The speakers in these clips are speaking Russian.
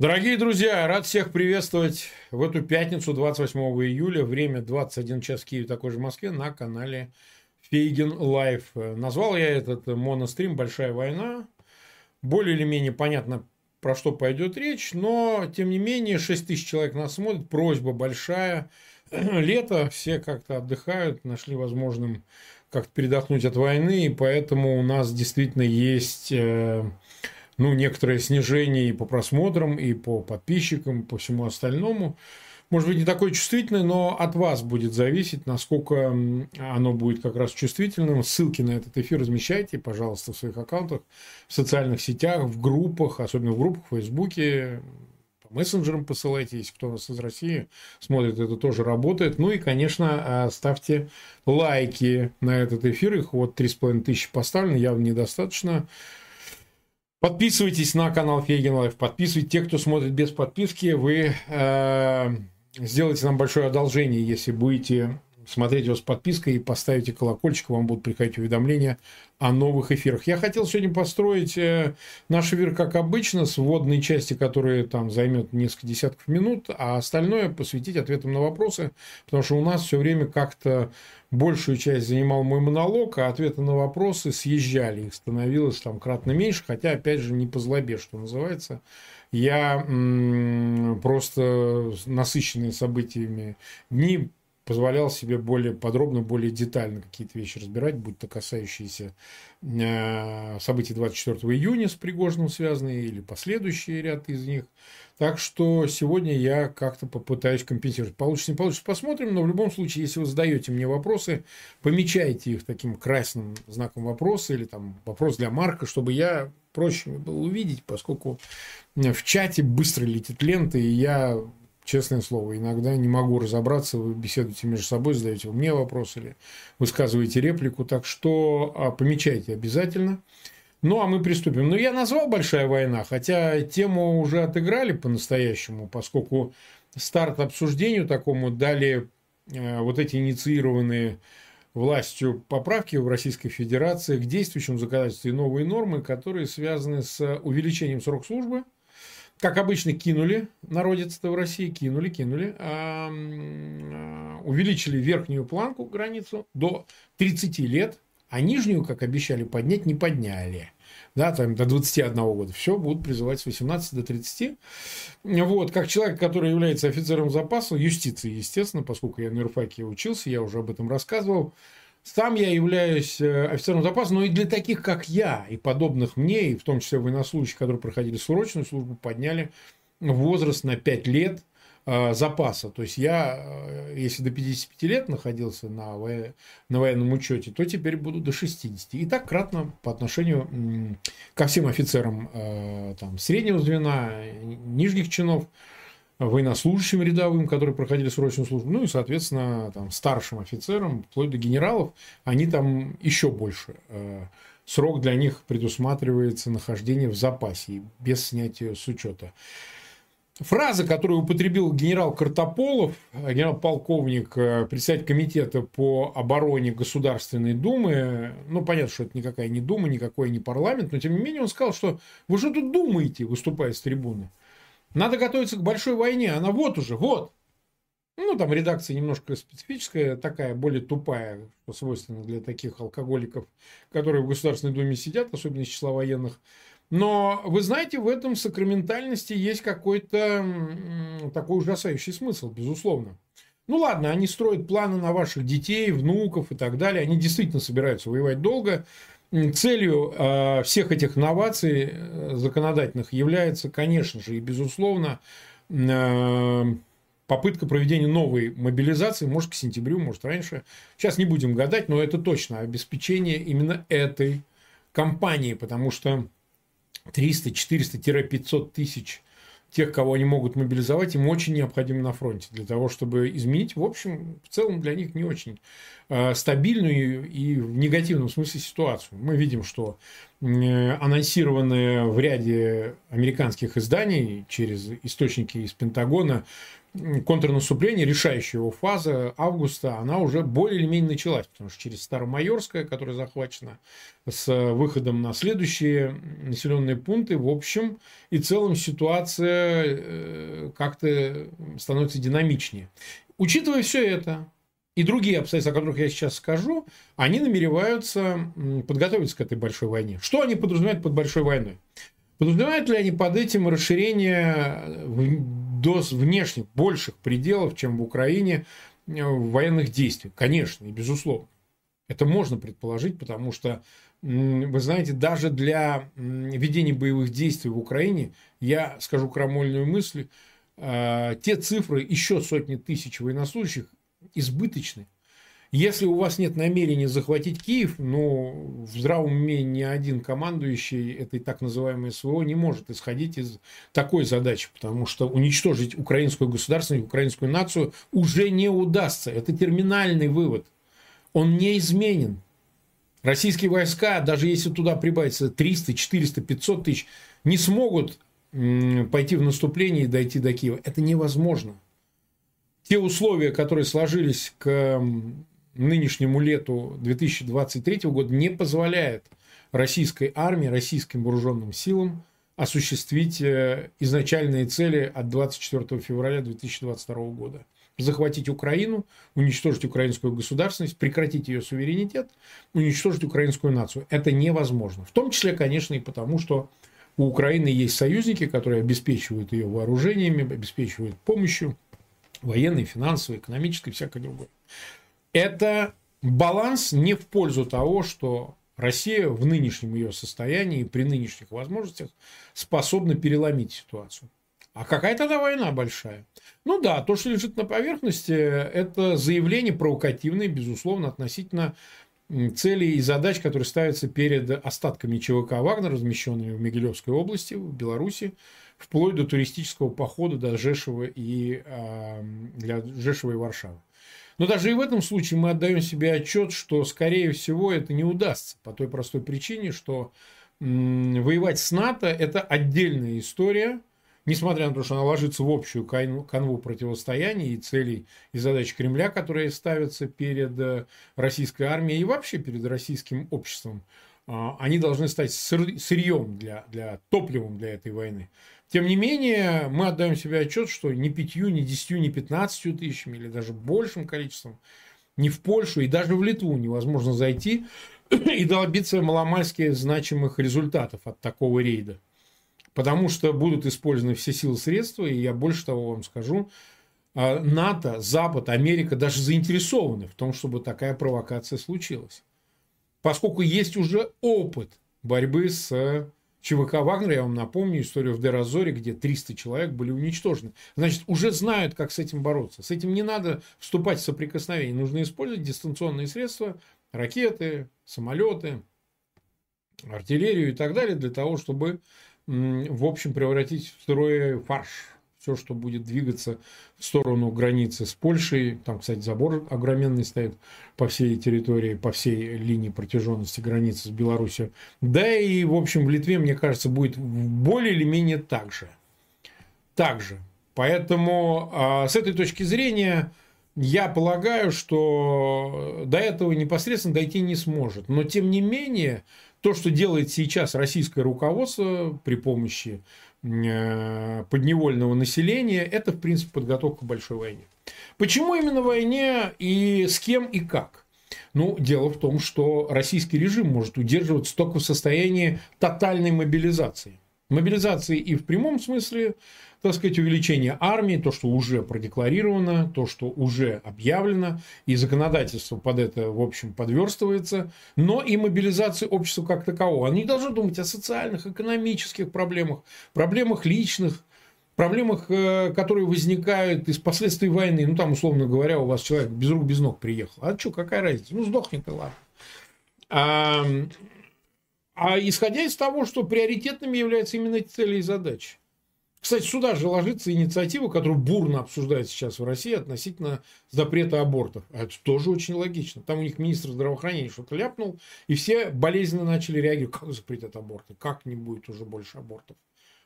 Дорогие друзья, рад всех приветствовать в эту пятницу, 28 июля, время 21 час в Киеве, такой же в Москве, на канале Фейгин Live. Назвал я этот монострим «Большая война». Более или менее понятно, про что пойдет речь, но, тем не менее, 6 тысяч человек нас смотрят, просьба большая. Лето, все как-то отдыхают, нашли возможным как-то передохнуть от войны, и поэтому у нас действительно есть э, ну, некоторое снижение и по просмотрам, и по подписчикам, по всему остальному. Может быть, не такое чувствительное, но от вас будет зависеть, насколько оно будет как раз чувствительным. Ссылки на этот эфир размещайте, пожалуйста, в своих аккаунтах, в социальных сетях, в группах, особенно в группах в Фейсбуке, по мессенджерам посылайте, если кто у нас из России смотрит, это тоже работает. Ну и, конечно, а, ставьте лайки на этот эфир, их вот 3,5 тысячи поставлено, явно недостаточно. Подписывайтесь на канал Фейгин Live, подписывайтесь. Те, кто смотрит без подписки, вы э, сделаете нам большое одолжение, если будете смотреть его с подпиской и поставите колокольчик, вам будут приходить уведомления о новых эфирах. Я хотел сегодня построить э, наш эфир, как обычно, с вводной части, которая там займет несколько десятков минут, а остальное посвятить ответам на вопросы, потому что у нас все время как-то большую часть занимал мой монолог, а ответы на вопросы съезжали, их становилось там кратно меньше, хотя, опять же, не по злобе, что называется. Я м- просто насыщенные событиями дни позволял себе более подробно, более детально какие-то вещи разбирать, будь то касающиеся э, событий 24 июня с Пригожиным связанные или последующие ряд из них. Так что сегодня я как-то попытаюсь компенсировать. Получится, не получится, посмотрим. Но в любом случае, если вы задаете мне вопросы, помечайте их таким красным знаком вопроса или там вопрос для Марка, чтобы я проще было увидеть, поскольку в чате быстро летит лента, и я честное слово, иногда не могу разобраться, вы беседуете между собой, задаете мне вопрос или высказываете реплику, так что а, помечайте обязательно. Ну, а мы приступим. Ну, я назвал «Большая война», хотя тему уже отыграли по-настоящему, поскольку старт обсуждению такому дали э, вот эти инициированные властью поправки в Российской Федерации к действующему законодательству и новые нормы, которые связаны с увеличением срока службы – как обычно, кинули, народец-то в России кинули, кинули, а, увеличили верхнюю планку, границу, до 30 лет, а нижнюю, как обещали, поднять не подняли. Да, там до 21 года. Все будут призывать с 18 до 30. Вот, как человек, который является офицером запаса, юстиции, естественно, поскольку я на юрфаке учился, я уже об этом рассказывал, сам я являюсь э, офицером запаса, но и для таких, как я, и подобных мне, и в том числе военнослужащих, которые проходили срочную службу, подняли возраст на 5 лет э, запаса. То есть я, э, если до 55 лет находился на, на военном учете, то теперь буду до 60. И так кратно по отношению ко всем офицерам там, среднего звена, нижних чинов военнослужащим рядовым, которые проходили срочную службу, ну и, соответственно, там, старшим офицерам, вплоть до генералов, они там еще больше. Э, срок для них предусматривается нахождение в запасе, без снятия с учета. Фраза, которую употребил генерал Картополов, генерал-полковник, э, председатель комитета по обороне Государственной Думы, ну, понятно, что это никакая не Дума, никакой не парламент, но тем не менее он сказал, что вы что тут думаете, выступая с трибуны? Надо готовиться к большой войне. Она вот уже, вот. Ну, там редакция немножко специфическая, такая более тупая, что свойственно для таких алкоголиков, которые в Государственной Думе сидят, особенно из числа военных. Но вы знаете, в этом сакраментальности есть какой-то такой ужасающий смысл, безусловно. Ну ладно, они строят планы на ваших детей, внуков и так далее. Они действительно собираются воевать долго. Целью а, всех этих новаций э, законодательных является, конечно же, и безусловно, а, попытка проведения новой мобилизации, может, к сентябрю, может, раньше. Сейчас не будем гадать, но это точно обеспечение именно этой кампании, потому что 300-400-500 тысяч тех, кого они могут мобилизовать, им очень необходимо на фронте для того, чтобы изменить, в общем, в целом для них не очень э, стабильную и в негативном смысле ситуацию. Мы видим, что анонсированные в ряде американских изданий через источники из Пентагона контрнаступление, решающая его фаза августа, она уже более или менее началась, потому что через Старомайорское, которое захвачено, с выходом на следующие населенные пункты, в общем и целом ситуация э, как-то становится динамичнее. Учитывая все это, и другие обстоятельства, о которых я сейчас скажу, они намереваются подготовиться к этой большой войне. Что они подразумевают под большой войной? Подразумевают ли они под этим расширение до внешних, больших пределов, чем в Украине, э, военных действий? Конечно, и безусловно. Это можно предположить, потому что, вы знаете, даже для ведения боевых действий в Украине, я скажу крамольную мысль, э, те цифры, еще сотни тысяч военнослужащих избыточны. Если у вас нет намерения захватить Киев, ну, в здравом уме ни один командующий этой так называемой СВО не может исходить из такой задачи, потому что уничтожить украинскую государственность, украинскую нацию уже не удастся. Это терминальный вывод. Он не изменен. Российские войска, даже если туда прибавится 300, 400, 500 тысяч, не смогут пойти в наступление и дойти до Киева. Это невозможно те условия, которые сложились к нынешнему лету 2023 года, не позволяют российской армии, российским вооруженным силам осуществить э, изначальные цели от 24 февраля 2022 года. Захватить Украину, уничтожить украинскую государственность, прекратить ее суверенитет, уничтожить украинскую нацию. Это невозможно. В том числе, конечно, и потому, что у Украины есть союзники, которые обеспечивают ее вооружениями, обеспечивают помощью, военной, финансовой, экономической, всякой другой. Это баланс не в пользу того, что Россия в нынешнем ее состоянии и при нынешних возможностях способна переломить ситуацию. А какая тогда война большая? Ну да, то, что лежит на поверхности, это заявление провокативное, безусловно, относительно целей и задач, которые ставятся перед остатками ЧВК «Вагнер», размещенными в Могилевской области, в Беларуси, вплоть до туристического похода до Жешева и, для Жешева и Варшавы. Но даже и в этом случае мы отдаем себе отчет, что, скорее всего, это не удастся по той простой причине, что воевать с НАТО – это отдельная история, несмотря на то, что она ложится в общую канву противостояния и целей и задач Кремля, которые ставятся перед э, российской армией и вообще перед российским обществом. А, они должны стать сырьем для, для топливом для этой войны. Тем не менее, мы отдаем себе отчет, что ни пятью, ни десятью, ни пятнадцатью тысячами или даже большим количеством ни в Польшу и даже в Литву невозможно зайти и добиться маломальски значимых результатов от такого рейда. Потому что будут использованы все силы средства, и я больше того вам скажу, а, НАТО, Запад, Америка даже заинтересованы в том, чтобы такая провокация случилась. Поскольку есть уже опыт борьбы с ЧВК Вагнера, я вам напомню, историю в Деразоре, где 300 человек были уничтожены. Значит, уже знают, как с этим бороться. С этим не надо вступать в соприкосновение. Нужно использовать дистанционные средства, ракеты, самолеты, артиллерию и так далее, для того, чтобы, в общем, превратить в строй фарш все, что будет двигаться в сторону границы с Польшей. Там, кстати, забор огроменный стоит по всей территории, по всей линии протяженности границы с Беларусью. Да и, в общем, в Литве, мне кажется, будет более или менее так же. Так же. Поэтому а, с этой точки зрения я полагаю, что до этого непосредственно дойти не сможет. Но, тем не менее, то, что делает сейчас российское руководство при помощи подневольного населения, это, в принципе, подготовка к большой войне. Почему именно войне и с кем и как? Ну, дело в том, что российский режим может удерживаться только в состоянии тотальной мобилизации. Мобилизации и в прямом смысле так сказать, увеличение армии, то, что уже продекларировано, то, что уже объявлено, и законодательство под это, в общем, подверстывается, но и мобилизация общества как такового. Они должны думать о социальных, экономических проблемах, проблемах личных, проблемах, э, которые возникают из последствий войны. Ну, там, условно говоря, у вас человек без рук, без ног приехал. А что, какая разница? Ну, сдохнет и ладно. А, а исходя из того, что приоритетными являются именно эти цели и задачи. Кстати, сюда же ложится инициатива, которую бурно обсуждают сейчас в России относительно запрета абортов. А это тоже очень логично. Там у них министр здравоохранения что-то ляпнул, и все болезненно начали реагировать. Как запретят аборты? Как не будет уже больше абортов?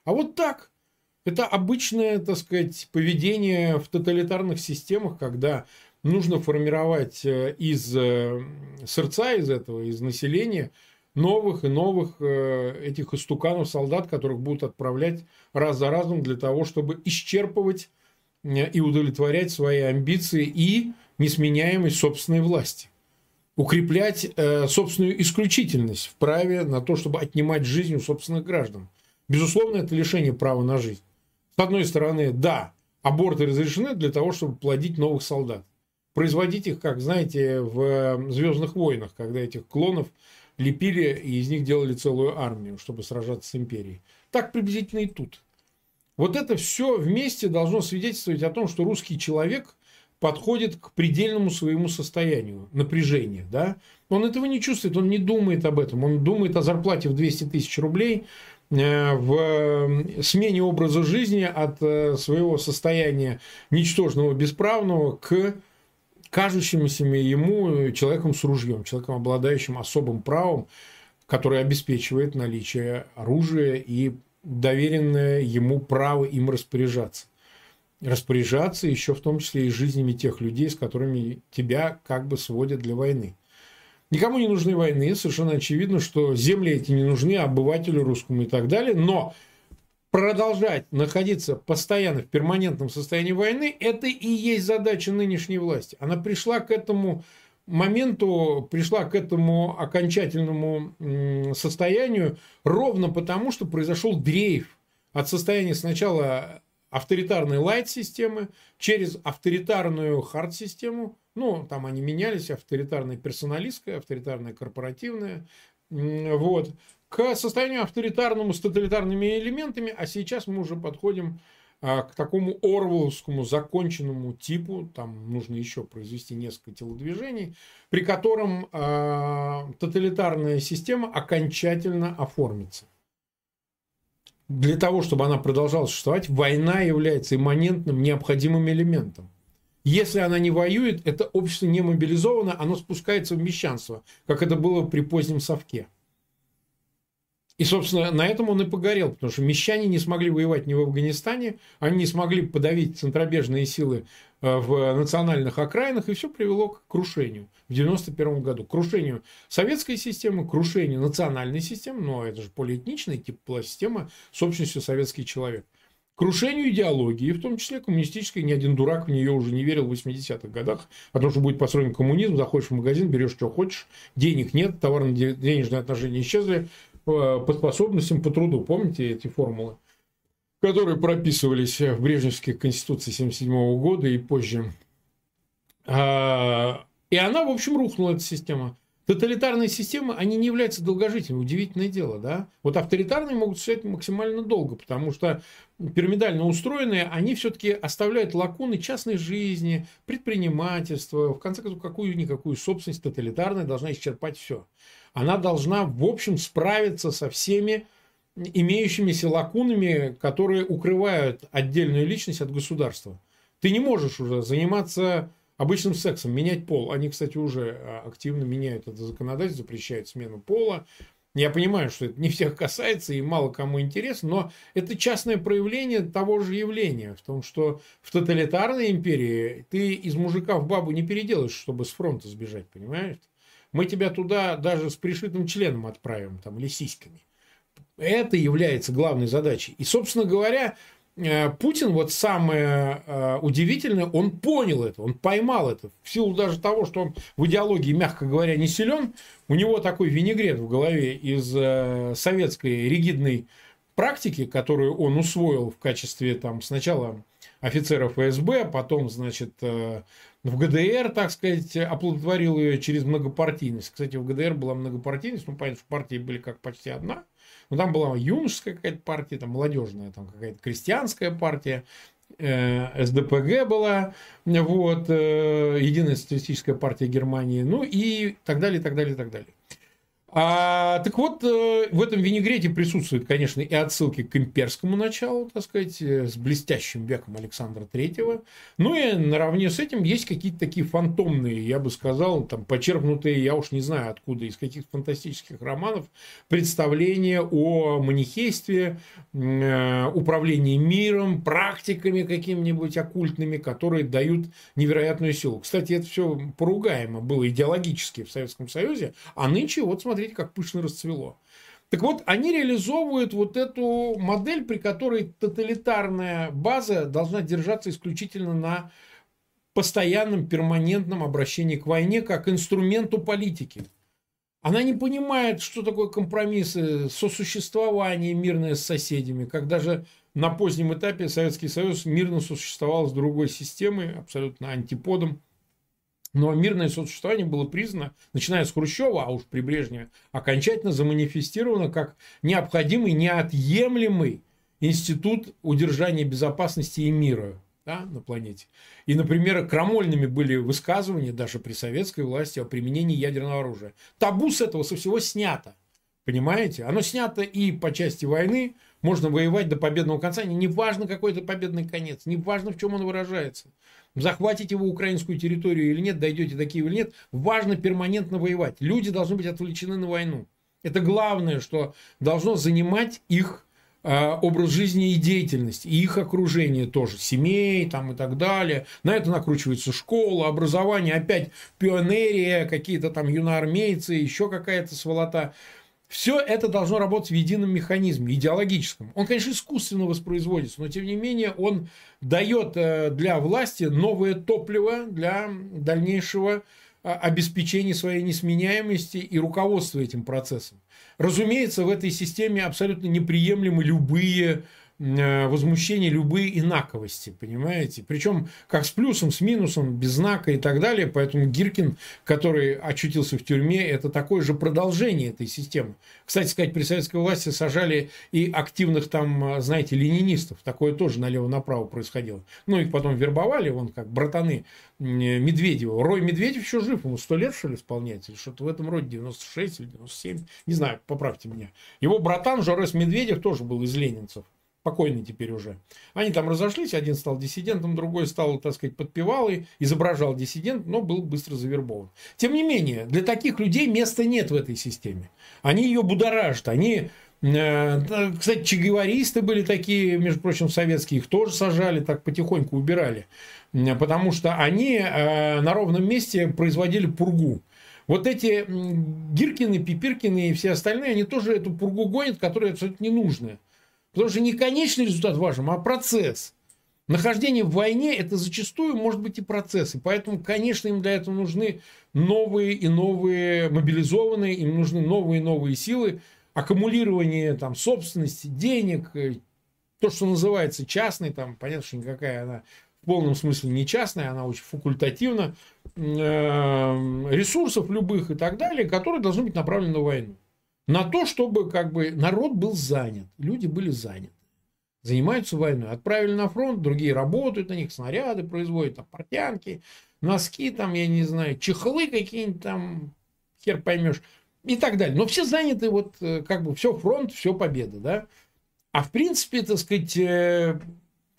А вот так. Это обычное, так сказать, поведение в тоталитарных системах, когда нужно формировать э, из э, сердца, из этого, из населения новых и новых э, этих истуканов солдат, которых будут отправлять раз за разом для того, чтобы исчерпывать и удовлетворять свои амбиции и несменяемость собственной власти. Укреплять собственную исключительность в праве на то, чтобы отнимать жизнь у собственных граждан. Безусловно, это лишение права на жизнь. С одной стороны, да, аборты разрешены для того, чтобы плодить новых солдат. Производить их, как знаете, в «Звездных войнах», когда этих клонов лепили и из них делали целую армию, чтобы сражаться с империей. Так приблизительно и тут. Вот это все вместе должно свидетельствовать о том, что русский человек подходит к предельному своему состоянию напряжения. Да? Он этого не чувствует, он не думает об этом. Он думает о зарплате в 200 тысяч рублей, Э, в смене образа жизни от э, своего состояния ничтожного, бесправного к кажущемуся ему человеком с ружьем, человеком, обладающим особым правом, который обеспечивает наличие оружия и доверенное ему право им распоряжаться. Распоряжаться еще в том числе и жизнями тех людей, с которыми тебя как бы сводят для войны. Никому не нужны войны, совершенно очевидно, что земли эти не нужны обывателю русскому и так далее, но продолжать находиться постоянно в перманентном состоянии войны, это и есть задача нынешней власти. Она пришла к этому моменту, пришла к этому окончательному состоянию ровно потому, что произошел дрейф от состояния сначала авторитарной лайт-системы через авторитарную хард-систему, ну, там они менялись, авторитарная персоналистская, авторитарная корпоративная. Вот. К состоянию авторитарному с тоталитарными элементами, а сейчас мы уже подходим а, к такому орвеловскому законченному типу, там нужно еще произвести несколько телодвижений, при котором э, тоталитарная система окончательно оформится. Для того, чтобы она продолжала существовать, война является имманентным, необходимым элементом. Если она не воюет, это общество не мобилизовано, оно спускается в мещанство, как это было при позднем совке. И, собственно, на этом он и погорел, потому что мещане не смогли воевать ни в Афганистане, они не смогли подавить центробежные силы э, в национальных окраинах, и все привело к крушению в 1991 году. К крушению советской системы, крушению национальной системы, но это же полиэтничная тип была система с общностью советский человек крушению идеологии, в том числе коммунистической. Ни один дурак в нее уже не верил в 80-х годах. О том, что будет построен коммунизм, заходишь в магазин, берешь, что хочешь, денег нет, товарно-денежные отношения исчезли, э, по способностям, по труду. Помните эти формулы? которые прописывались в Брежневской конституции 1977 года и позже. А, и она, в общем, рухнула, эта система. Тоталитарные системы, они не являются долгожителями. Удивительное дело, да? Вот авторитарные могут существовать максимально долго, потому что пирамидально устроенные, они все-таки оставляют лакуны частной жизни, предпринимательства. В конце концов, какую-никакую собственность тоталитарная должна исчерпать все. Она должна, в общем, справиться со всеми имеющимися лакунами, которые укрывают отдельную личность от государства. Ты не можешь уже заниматься обычным сексом, менять пол. Они, кстати, уже а, активно меняют это законодательство, запрещают смену пола. Я понимаю, что это не всех касается и мало кому интересно, но это частное проявление того же явления, в том, что в тоталитарной империи ты из мужика в бабу не переделаешь, чтобы с фронта сбежать, понимаешь? Мы тебя туда даже с пришитым членом отправим, там, или сиськами. Это является главной задачей. И, собственно говоря, Э, Путин, вот самое э, удивительное, он понял это, он поймал это. В силу даже того, что он в идеологии, мягко говоря, не силен, у него такой винегрет в голове из э, советской ригидной практики, которую он усвоил в качестве там сначала офицеров ФСБ, потом, значит, в ГДР, так сказать, оплодотворил ее через многопартийность. Кстати, в ГДР была многопартийность, ну, понятно, что партии были как почти одна. Но там была юношеская какая-то партия, там молодежная, там какая-то крестьянская партия, э, СДПГ была, вот, э, Единая социалистическая партия Германии, ну и так далее, так далее, так далее. А, так вот, э, в этом винегрете присутствуют, конечно, и отсылки к имперскому началу, так сказать, э, с блестящим веком Александра Третьего. Ну и наравне с этим есть какие-то такие фантомные, я бы сказал, там, почерпнутые, я уж не знаю откуда, из каких фантастических романов, представления о манихействе, э, управлении миром, практиками какими-нибудь оккультными, которые дают невероятную силу. Кстати, это все поругаемо было идеологически в Советском Союзе, а нынче, вот смотрите, смотрите, как пышно расцвело. Так вот, они реализовывают вот эту модель, при которой тоталитарная база должна держаться исключительно на постоянном, перманентном обращении к войне как инструменту политики. Она не понимает, что такое компромиссы, сосуществование мирное с соседями, как даже на позднем этапе Советский Союз мирно сосуществовал с другой системой, абсолютно антиподом но мирное сосуществование было признано, начиная с Хрущева, а уж при Брежневе, окончательно заманифестировано как необходимый, неотъемлемый институт удержания безопасности и мира да, на планете. И, например, крамольными были высказывания даже при советской власти о применении ядерного оружия. Табу с этого со всего снято. Понимаете? Оно снято и по части войны, можно воевать до победного конца. Не важно, какой это победный конец, не важно, в чем он выражается захватите вы украинскую территорию или нет, дойдете до Киева или нет, важно перманентно воевать. Люди должны быть отвлечены на войну. Это главное, что должно занимать их э, образ жизни и деятельность, и их окружение тоже, семей там и так далее. На это накручивается школа, образование, опять пионерия, какие-то там юноармейцы, еще какая-то сволота. Все это должно работать в едином механизме, идеологическом. Он, конечно, искусственно воспроизводится, но тем не менее он дает э, для власти новое топливо для дальнейшего а, обеспечения своей несменяемости и руководства этим процессом. Разумеется, в этой системе абсолютно неприемлемы любые Э, возмущения любые инаковости, понимаете? Причем как с плюсом, с минусом, без знака и так далее. Поэтому Гиркин, который очутился в тюрьме, это такое же продолжение этой системы. Кстати сказать, при советской власти сажали и активных там, знаете, ленинистов. Такое тоже налево-направо происходило. Ну, их потом вербовали, вон как братаны Медведева. Рой Медведев еще жив, ему сто лет, что ли, исполняется, или что-то в этом роде, 96 или 97, не знаю, поправьте меня. Его братан Жорес Медведев тоже был из ленинцев покойный теперь уже. Они там разошлись, один стал диссидентом, другой стал, так сказать, подпевалой, изображал диссидент, но был быстро завербован. Тем не менее, для таких людей места нет в этой системе. Они ее будоражат, они э, кстати, чегеваристы были такие, между прочим, советские, их тоже сажали, так потихоньку убирали. Потому что они э, на ровном месте производили пургу. Вот эти Гиркины, Пипиркины и все остальные, они тоже эту пургу гонят, которая абсолютно ненужная. Потому что не конечный результат важен, а процесс. Нахождение в войне – это зачастую может быть и процесс. И поэтому, конечно, им для этого нужны новые и новые мобилизованные, им нужны новые и новые силы, аккумулирование там, собственности, денег, э, то, что называется частной, там, понятно, что никакая она в полном смысле не частная, она очень факультативна, э, ресурсов любых и так далее, которые должны быть направлены на войну на то, чтобы как бы народ был занят, люди были заняты, занимаются войной. Отправили на фронт, другие работают на них, снаряды производят, там, портянки, носки, там, я не знаю, чехлы какие-нибудь там, хер поймешь, и так далее. Но все заняты, вот, э, как бы, все фронт, все победа, да. А в принципе, так сказать, э,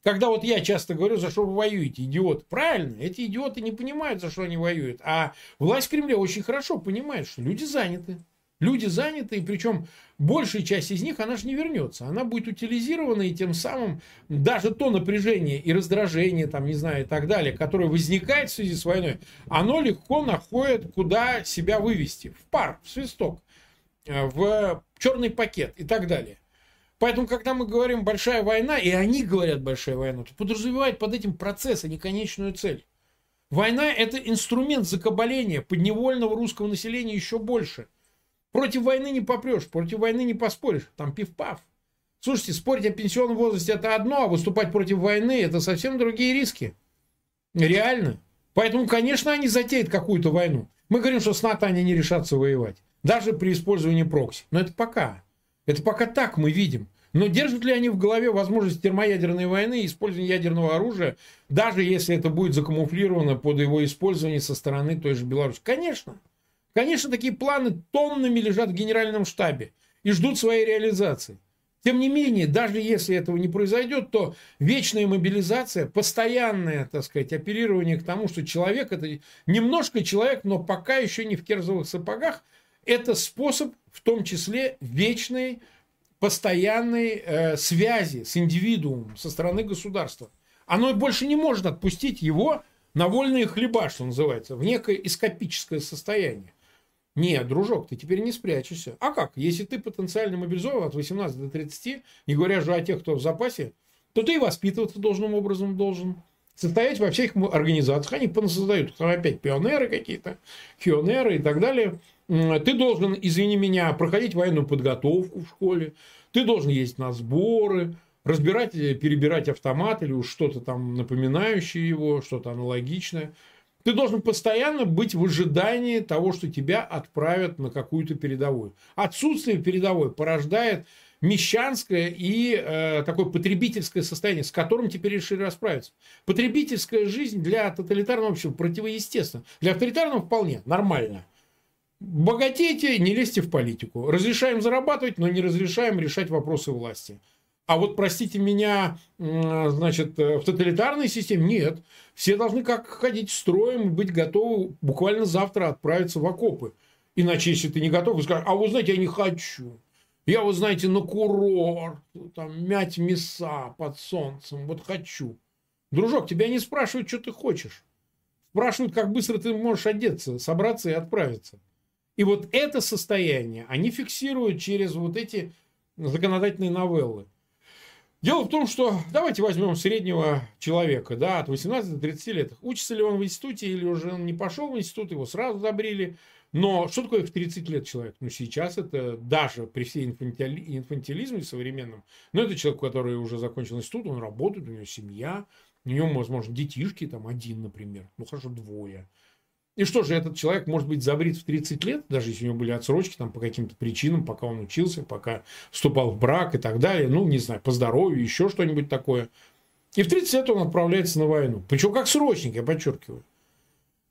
когда вот я часто говорю, за что вы воюете, идиот, правильно, эти идиоты не понимают, за что они воюют. А власть в Кремле очень хорошо понимает, что люди заняты. Люди заняты, и причем большая часть из них, она же не вернется. Она будет утилизирована, и тем самым даже то напряжение и раздражение, там, не знаю, и так далее, которое возникает в связи с войной, оно легко находит, куда себя вывести. В пар, в свисток, э, в черный пакет и так далее. Поэтому, когда мы говорим большая война, и они говорят большая война, то подразумевает под этим процесс, а не конечную цель. Война – это инструмент закабаления подневольного русского населения еще больше – Против войны не попрешь, против войны не поспоришь. Там пив-пав. Слушайте, спорить о пенсионном возрасте это одно, а выступать против войны это совсем другие риски. Реально. Поэтому, конечно, они затеют какую-то войну. Мы говорим, что с НАТО они не решатся воевать. Даже при использовании прокси. Но это пока. Это пока так мы видим. Но держат ли они в голове возможность термоядерной войны и использования ядерного оружия, даже если это будет закамуфлировано под его использование со стороны той же Беларуси? Конечно. Конечно, такие планы тоннами лежат в генеральном штабе и ждут своей реализации. Тем не менее, даже если этого не произойдет, то вечная мобилизация, постоянное, так сказать, апеллирование к тому, что человек это немножко человек, но пока еще не в керзовых сапогах, это способ в том числе вечной, постоянной э, связи с индивидуумом со стороны государства. Оно больше не может отпустить его на вольные хлеба, что называется, в некое эскапическое состояние. Нет, дружок, ты теперь не спрячешься. А как? Если ты потенциально мобилизован от 18 до 30, не говоря же о тех, кто в запасе, то ты и воспитываться должным образом должен. Состоять во всех организациях. Они создают там опять пионеры какие-то, фионеры и так далее. Ты должен, извини меня, проходить военную подготовку в школе. Ты должен ездить на сборы, разбирать, э, перебирать автомат или уж что-то там напоминающее его, что-то аналогичное. Ты должен постоянно быть в ожидании того, что тебя отправят на какую-то передовую. Отсутствие передовой порождает мещанское и э, такое потребительское состояние, с которым теперь решили расправиться. Потребительская жизнь для тоталитарного общества противоестественна. Для авторитарного вполне нормально. Богатейте, не лезьте в политику. Разрешаем зарабатывать, но не разрешаем решать вопросы власти. А вот, простите меня, значит, э, в тоталитарной системе нет. Все должны как ходить строем и быть готовы буквально завтра отправиться в окопы. Иначе, если ты не готов, скажешь, а вы знаете, я не хочу. Я, вы знаете, на курорт, там, мять мяса под солнцем, вот хочу. Дружок, тебя не спрашивают, что ты хочешь. Спрашивают, как быстро ты можешь одеться, собраться и отправиться. И вот это состояние они фиксируют через вот эти законодательные новеллы. Дело в том, что давайте возьмем среднего человека, да, от 18 до 30 лет. Учится ли он в институте или уже он не пошел в институт, его сразу забрили. Но что такое в 30 лет человек? Ну, сейчас это даже при всей инфантили... инфантилизме современном, но это человек, который уже закончил институт, он работает, у него семья, у него, возможно, детишки, там один, например, ну, хорошо, двое. И что же, этот человек может быть забрит в 30 лет, даже если у него были отсрочки там, по каким-то причинам, пока он учился, пока вступал в брак и так далее, ну, не знаю, по здоровью, еще что-нибудь такое. И в 30 лет он отправляется на войну. Причем как срочник, я подчеркиваю.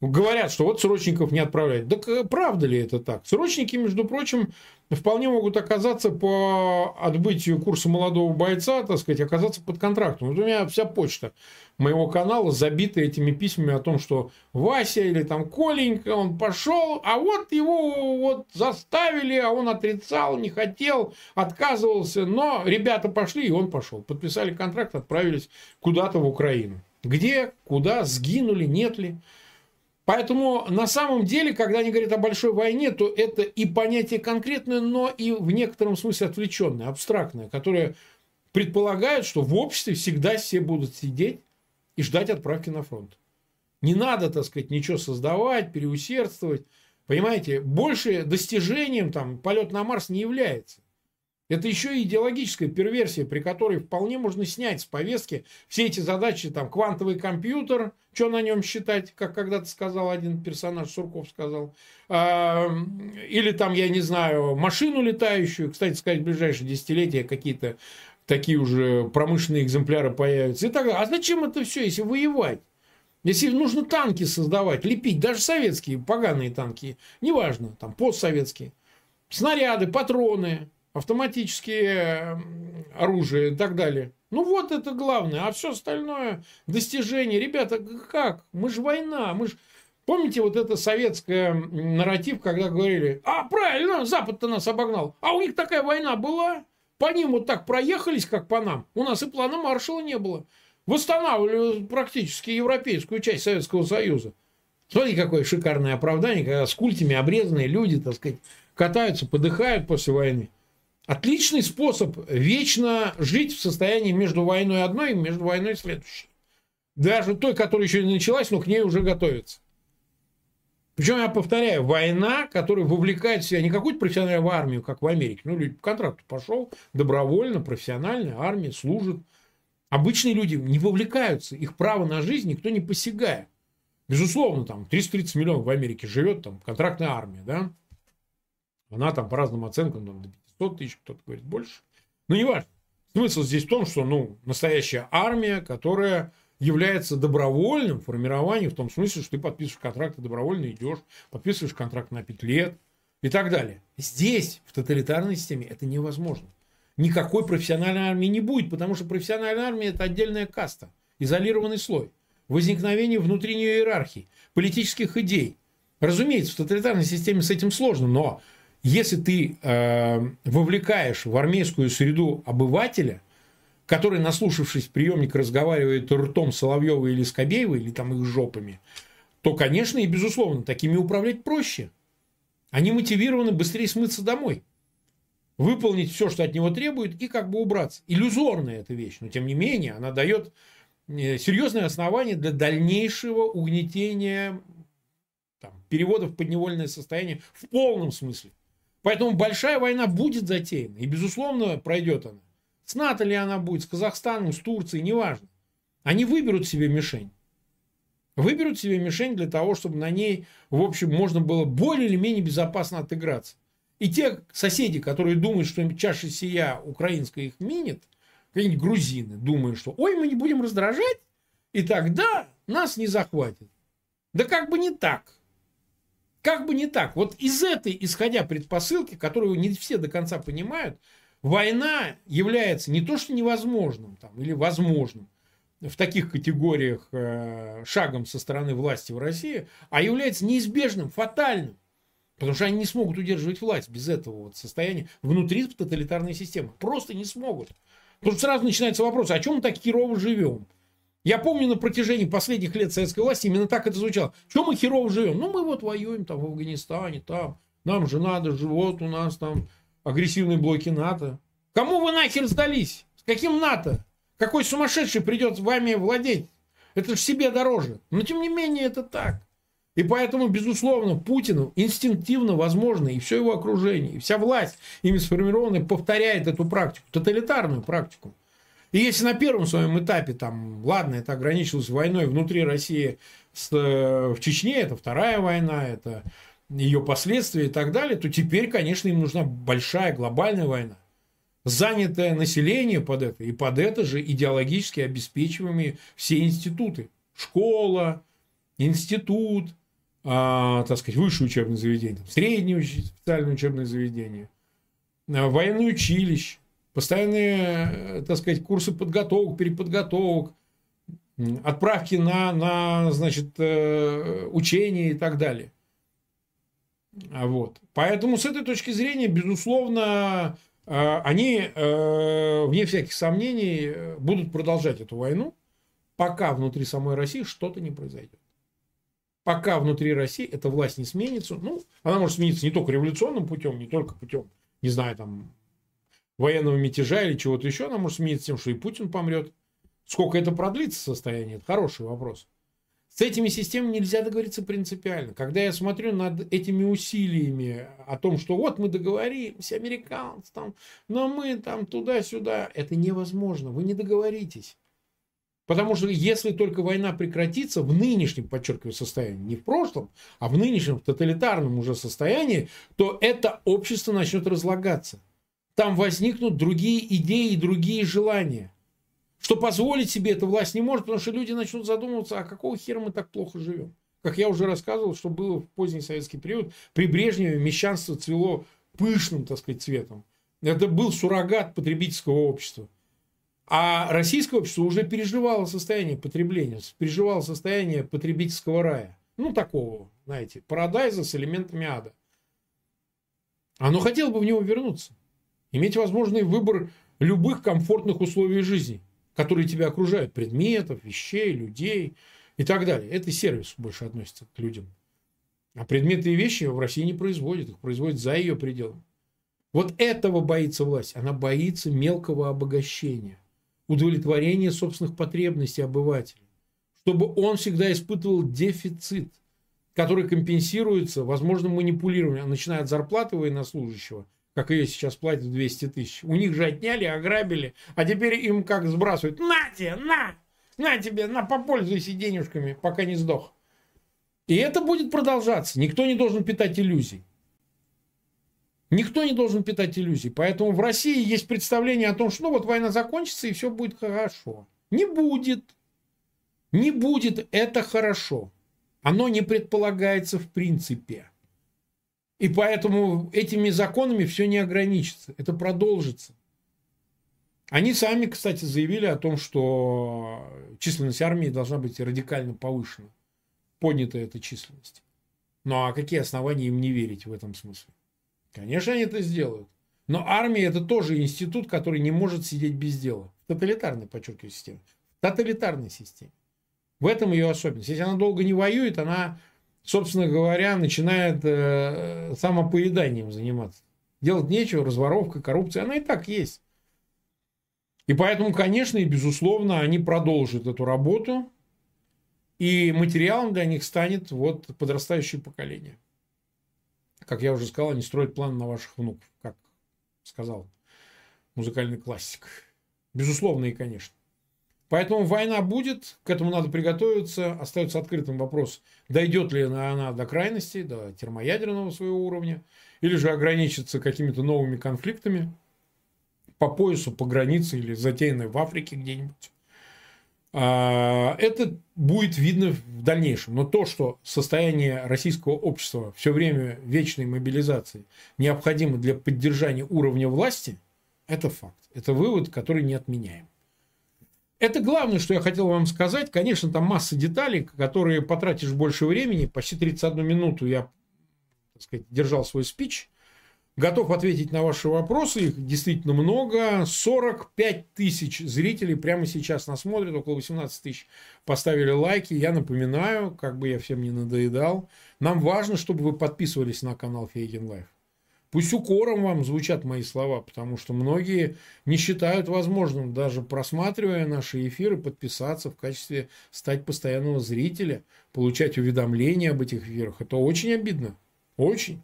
Говорят, что вот срочников не отправляют. Так э, правда ли это так? Срочники, между прочим, вполне могут оказаться по отбытию курса молодого бойца, так сказать, оказаться под контрактом. Вот у меня вся почта моего канала забита этими письмами о том, что Вася или там Коленька, он пошел, а вот его вот заставили, а он отрицал, не хотел, отказывался, но ребята пошли, и он пошел. Подписали контракт, отправились куда-то в Украину. Где, куда, сгинули, нет ли. Поэтому на самом деле, когда они говорят о большой войне, то это и понятие конкретное, но и в некотором смысле отвлеченное, абстрактное, которое предполагает, что в обществе всегда все будут сидеть и ждать отправки на фронт. Не надо, так сказать, ничего создавать, переусердствовать. Понимаете, больше достижением там полет на Марс не является. Это еще и идеологическая перверсия, при которой вполне можно снять с повестки все эти задачи, там, квантовый компьютер, что на нем считать, как когда-то сказал один персонаж, Сурков сказал, или там, я не знаю, машину летающую, кстати сказать, в ближайшие десятилетия какие-то такие уже промышленные экземпляры появятся и так далее. А зачем это все, если воевать? Если нужно танки создавать, лепить, даже советские, поганые танки, неважно, там постсоветские, снаряды, патроны, автоматические оружие и так далее. Ну вот это главное, а все остальное достижение. Ребята, как? Мы же война, мы же... Помните вот это советское нарратив, когда говорили, а правильно, Запад-то нас обогнал, а у них такая война была, по ним вот так проехались, как по нам, у нас и плана Маршала не было. Восстанавливали практически европейскую часть Советского Союза. Смотрите, какое шикарное оправдание, когда с культями обрезанные люди, так сказать, катаются, подыхают после войны. Отличный способ вечно жить в состоянии между войной одной и между войной следующей. Даже той, которая еще не началась, но к ней уже готовится. Причем, я повторяю, война, которая вовлекает в себя не какую-то профессиональную армию, как в Америке. Ну, люди по контракту пошел, добровольно, профессиональная армия, служит. Обычные люди не вовлекаются, их право на жизнь никто не посягает. Безусловно, там 330 миллионов в Америке живет, там контрактная армия, да. Она там по разным оценкам там, до 500 тысяч, кто-то говорит больше. Но не важно. Смысл здесь в том, что ну, настоящая армия, которая является добровольным формированием в том смысле, что ты подписываешь контракт, ты добровольно идешь, подписываешь контракт на 5 лет и так далее. Здесь, в тоталитарной системе, это невозможно. Никакой профессиональной армии не будет, потому что профессиональная армия – это отдельная каста, изолированный слой, возникновение внутри нее иерархии, политических идей. Разумеется, в тоталитарной системе с этим сложно, но если ты э, вовлекаешь в армейскую среду обывателя, который, наслушавшись приемник, разговаривает ртом Соловьева или Скобеева, или там их жопами, то, конечно, и безусловно, такими управлять проще. Они мотивированы быстрее смыться домой. Выполнить все, что от него требует, и как бы убраться. Иллюзорная эта вещь, но тем не менее она дает э, серьезное основание для дальнейшего угнетения там, перевода в подневольное состояние в полном смысле. Поэтому большая война будет затеяна. И, безусловно, пройдет она. С НАТО ли она будет, с Казахстаном, с Турцией, неважно. Они выберут себе мишень. Выберут себе мишень для того, чтобы на ней, в общем, можно было более или менее безопасно отыграться. И те соседи, которые думают, что чаша сия украинская их минит, какие-нибудь грузины, думают, что ой, мы не будем раздражать, и тогда нас не захватят. Да как бы не так. Как бы не так. Вот из этой, исходя предпосылки, которую не все до конца понимают, война является не то, что невозможным там, или возможным в таких категориях э, шагом со стороны власти в России, а является неизбежным, фатальным. Потому что они не смогут удерживать власть без этого вот состояния внутри тоталитарной системы. Просто не смогут. Потому что сразу начинается вопрос, о чем мы так херово живем? Я помню на протяжении последних лет советской власти именно так это звучало. Чем мы херово живем? Ну, мы вот воюем там в Афганистане, там. Нам же надо, живот у нас там агрессивные блоки НАТО. Кому вы нахер сдались? С каким НАТО? Какой сумасшедший придет вами владеть? Это же себе дороже. Но тем не менее это так. И поэтому, безусловно, Путину инстинктивно возможно, и все его окружение, и вся власть, ими сформированная, повторяет эту практику, тоталитарную практику. И если на первом своем этапе, там, ладно, это ограничилось войной внутри России с, э, в Чечне, это вторая война, это ее последствия и так далее, то теперь, конечно, им нужна большая глобальная война. Занятое население под это, и под это же идеологически обеспечиваемые все институты. Школа, институт, а, так сказать, высшее учебное заведение, среднее специальное учебное заведение, а, военное училище, постоянные, э, так сказать, курсы подготовок, переподготовок, отправки на, на значит, э, учения и так далее. А вот. Поэтому с этой точки зрения, безусловно, э, они, вне всяких сомнений, будут продолжать эту войну, пока внутри самой России что-то не произойдет. Пока внутри России эта власть не сменится, ну, она может смениться не только революционным путем, не только путем, не знаю, там, военного мятежа или чего-то еще, она может смениться тем, что и Путин помрет. Сколько это продлится состояние, это хороший вопрос. С этими системами нельзя договориться принципиально. Когда я смотрю над этими усилиями о том, что вот мы договоримся, американцы там, но мы там туда-сюда, это невозможно, вы не договоритесь. Потому что если только война прекратится в нынешнем, подчеркиваю, состоянии, не в прошлом, а в нынешнем тоталитарном уже состоянии, то это общество начнет разлагаться там возникнут другие идеи и другие желания. Что позволить себе эта власть не может, потому что люди начнут задумываться, а какого хера мы так плохо живем. Как я уже рассказывал, что было в поздний советский период, при Брежневе мещанство цвело пышным, так сказать, цветом. Это был суррогат потребительского общества. А российское общество уже переживало состояние потребления, переживало состояние потребительского рая. Ну, такого, знаете, парадайза с элементами ада. Оно хотело бы в него вернуться иметь возможный выбор любых комфортных условий жизни, которые тебя окружают, предметов, вещей, людей и так далее. Это сервис больше относится к людям. А предметы и вещи в России не производят, их производят за ее пределами. Вот этого боится власть. Она боится мелкого обогащения, удовлетворения собственных потребностей обывателя, чтобы он всегда испытывал дефицит, который компенсируется возможным манипулированием, начиная от зарплаты военнослужащего – как ее сейчас платят 200 тысяч. У них же отняли, ограбили, а теперь им как сбрасывают. На тебе, на! На тебе, на, попользуйся денежками, пока не сдох. И это будет продолжаться. Никто не должен питать иллюзий. Никто не должен питать иллюзий. Поэтому в России есть представление о том, что ну, вот война закончится и все будет хорошо. Не будет. Не будет это хорошо. Оно не предполагается в принципе. И поэтому этими законами все не ограничится. Это продолжится. Они сами, кстати, заявили о том, что численность армии должна быть радикально повышена. Поднята эта численность. Ну а какие основания им не верить в этом смысле? Конечно, они это сделают. Но армия это тоже институт, который не может сидеть без дела. В тоталитарной, подчеркиваю, системе. В тоталитарной системе. В этом ее особенность. Если она долго не воюет, она, собственно говоря, начинает э, самопоеданием заниматься. Делать нечего, разворовка, коррупция, она и так есть. И поэтому, конечно, и безусловно, они продолжат эту работу, и материалом для них станет вот подрастающее поколение. Как я уже сказал, они строят план на ваших внуков, как сказал музыкальный классик. Безусловно и конечно. Поэтому война будет, к этому надо приготовиться. Остается открытым вопрос, дойдет ли она до крайности, до термоядерного своего уровня, или же ограничится какими-то новыми конфликтами по поясу, по границе или затеянной в Африке где-нибудь. А, это будет видно в дальнейшем. Но то, что состояние российского общества все время вечной мобилизации необходимо для поддержания уровня власти, это факт. Это вывод, который не отменяем. Это главное, что я хотел вам сказать. Конечно, там масса деталей, которые потратишь больше времени. Почти 31 минуту я так сказать, держал свой спич. Готов ответить на ваши вопросы. Их действительно много. 45 тысяч зрителей прямо сейчас нас смотрят. Около 18 тысяч поставили лайки. Я напоминаю, как бы я всем не надоедал. Нам важно, чтобы вы подписывались на канал Фейгин Live. Пусть укором вам звучат мои слова, потому что многие не считают возможным, даже просматривая наши эфиры, подписаться в качестве стать постоянного зрителя, получать уведомления об этих эфирах. Это очень обидно. Очень.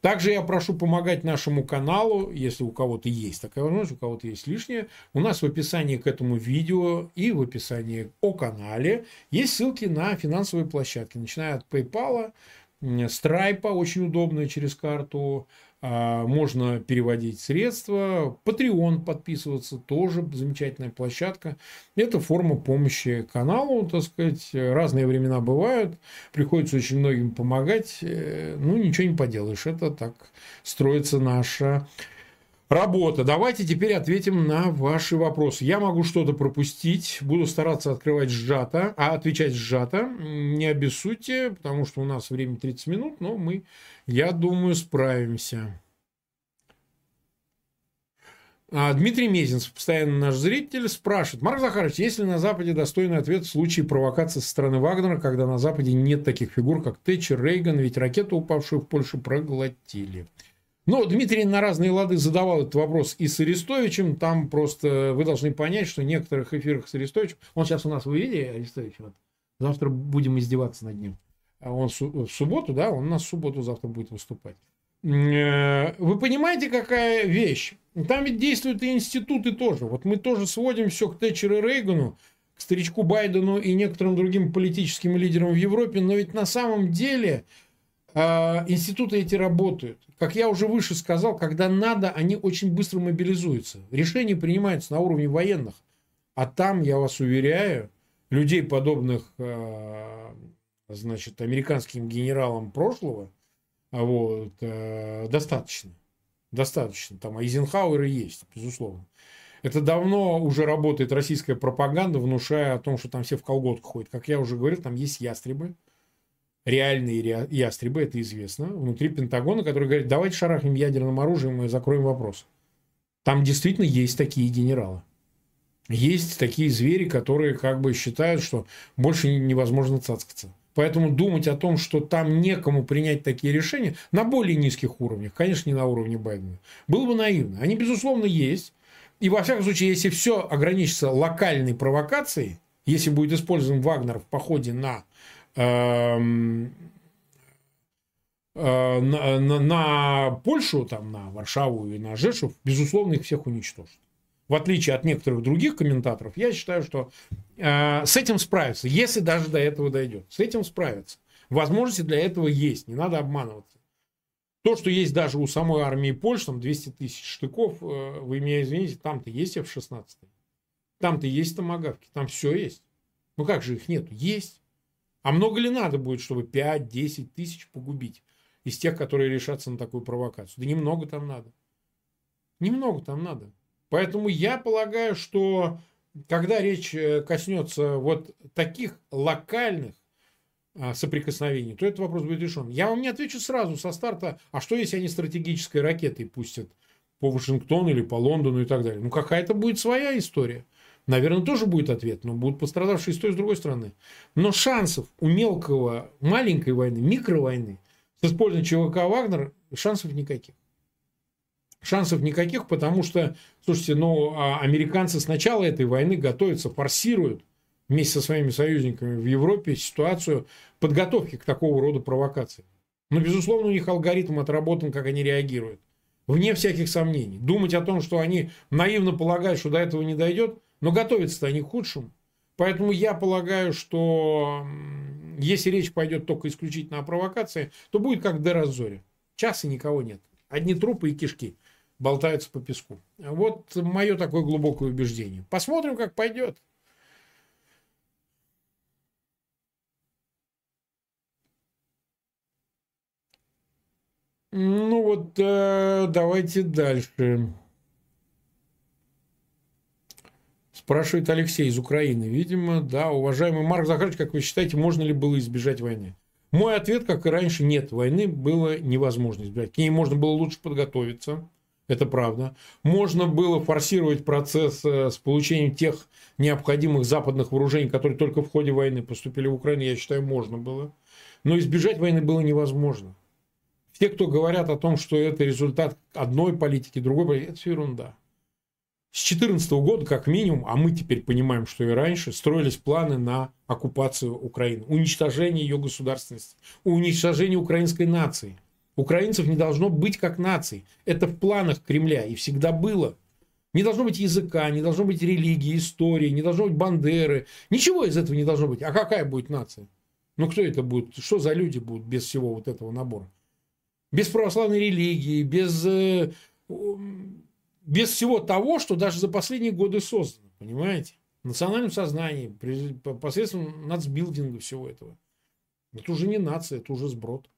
Также я прошу помогать нашему каналу, если у кого-то есть такая возможность, у кого-то есть лишнее. У нас в описании к этому видео и в описании о канале есть ссылки на финансовые площадки, начиная от PayPal, Stripe, очень удобная через карту, можно переводить средства. Patreon подписываться, тоже замечательная площадка. Это форма помощи каналу, так сказать. Разные времена бывают. Приходится очень многим помогать. Э, ну, ничего не поделаешь. Это так строится наша работа. Давайте теперь ответим на ваши вопросы. Я могу что-то пропустить, буду стараться открывать сжато, а отвечать сжато. Не обессудьте, потому что у нас время 30 минут, но мы я думаю, справимся. А Дмитрий Мезенцев, постоянно наш зритель, спрашивает. Марк Захарович, есть ли на Западе достойный ответ в случае провокации со стороны Вагнера, когда на Западе нет таких фигур, как Тэтчер, Рейган, ведь ракету, упавшую в Польшу, проглотили? Но Дмитрий на разные лады задавал этот вопрос и с Арестовичем. Там просто вы должны понять, что в некоторых эфирах с Арестовичем... Он сейчас у нас, вы видели, Арестович? Вот. Завтра будем издеваться над ним. А он в субботу, да, он у нас в субботу завтра будет выступать. Э, вы понимаете, какая вещь? Там ведь действуют и институты тоже. Вот мы тоже сводим все к Тэтчеру Рейгану, к старичку Байдену и некоторым другим политическим лидерам в Европе, но ведь на самом деле э, институты эти работают. Как я уже выше сказал, когда надо, они очень быстро мобилизуются. Решения принимаются на уровне военных. А там, я вас уверяю, людей, подобных э, значит, американским генералам прошлого, вот, э, достаточно. Достаточно. Там Айзенхауэры есть, безусловно. Это давно уже работает российская пропаганда, внушая о том, что там все в колготках ходят. Как я уже говорил, там есть ястребы, реальные ястребы, это известно, внутри Пентагона, которые говорят, давайте шарахнем ядерным оружием и закроем вопрос. Там действительно есть такие генералы. Есть такие звери, которые как бы считают, что больше невозможно цацкаться. Поэтому думать о том, что там некому принять такие решения на более низких уровнях, конечно, не на уровне Байдена, было бы наивно. Они, безусловно, есть. И, во всяком случае, если все ограничится локальной провокацией, если будет использован Вагнер в походе на, на, на, на Польшу, там, на Варшаву и на Жешев, безусловно, их всех уничтожат в отличие от некоторых других комментаторов, я считаю, что э, с этим справиться, если даже до этого дойдет. С этим справиться. Возможности для этого есть, не надо обманываться. То, что есть даже у самой армии Польши, там 200 тысяч штыков, э, вы меня извините, там-то есть F-16. Там-то есть томогавки, там все есть. Ну как же их нет? Есть. А много ли надо будет, чтобы 5-10 тысяч погубить из тех, которые решатся на такую провокацию? Да немного там надо. Немного там надо. Поэтому я полагаю, что когда речь э, коснется вот таких локальных а, соприкосновений, то этот вопрос будет решен. Я вам не отвечу сразу со старта, а что если они стратегической ракетой пустят по Вашингтону или по Лондону и так далее. Ну, какая-то будет своя история. Наверное, тоже будет ответ, но будут пострадавшие с той и с другой стороны. Но шансов у мелкого, маленькой войны, микровойны с использованием ЧВК «Вагнер» шансов никаких. Шансов никаких, потому что, слушайте, ну, а американцы с начала этой войны готовятся, форсируют вместе со своими союзниками в Европе ситуацию подготовки к такого рода провокации. Но, безусловно, у них алгоритм отработан, как они реагируют. Вне всяких сомнений. Думать о том, что они наивно полагают, что до этого не дойдет, но готовятся-то они к худшему. Поэтому я полагаю, что если речь пойдет только исключительно о провокации, то будет как в Деразоре. Часа никого нет. Одни трупы и кишки болтаются по песку. Вот мое такое глубокое убеждение. Посмотрим, как пойдет. Ну вот, э, давайте дальше. Спрашивает Алексей из Украины. Видимо, да, уважаемый Марк Захарович, как вы считаете, можно ли было избежать войны? Мой ответ, как и раньше, нет. Войны было невозможно избежать. К ней можно было лучше подготовиться. Это правда. Можно было форсировать процесс э, с получением тех необходимых западных вооружений, которые только в ходе войны поступили в Украину, я считаю, можно было. Но избежать войны было невозможно. Те, кто говорят о том, что это результат одной политики, другой политики, это все ерунда. С 2014 года, как минимум, а мы теперь понимаем, что и раньше, строились планы на оккупацию Украины, уничтожение ее государственности, уничтожение украинской нации. Украинцев не должно быть как нации. Это в планах Кремля и всегда было. Не должно быть языка, не должно быть религии, истории, не должно быть бандеры. Ничего из этого не должно быть. А какая будет нация? Ну, кто это будет? Что за люди будут без всего вот этого набора? без православной религии, без, э, без всего того, что даже за последние годы создано, понимаете? В национальном сознании, посредством нацбилдинга всего этого. Это уже не нация, это уже сброд.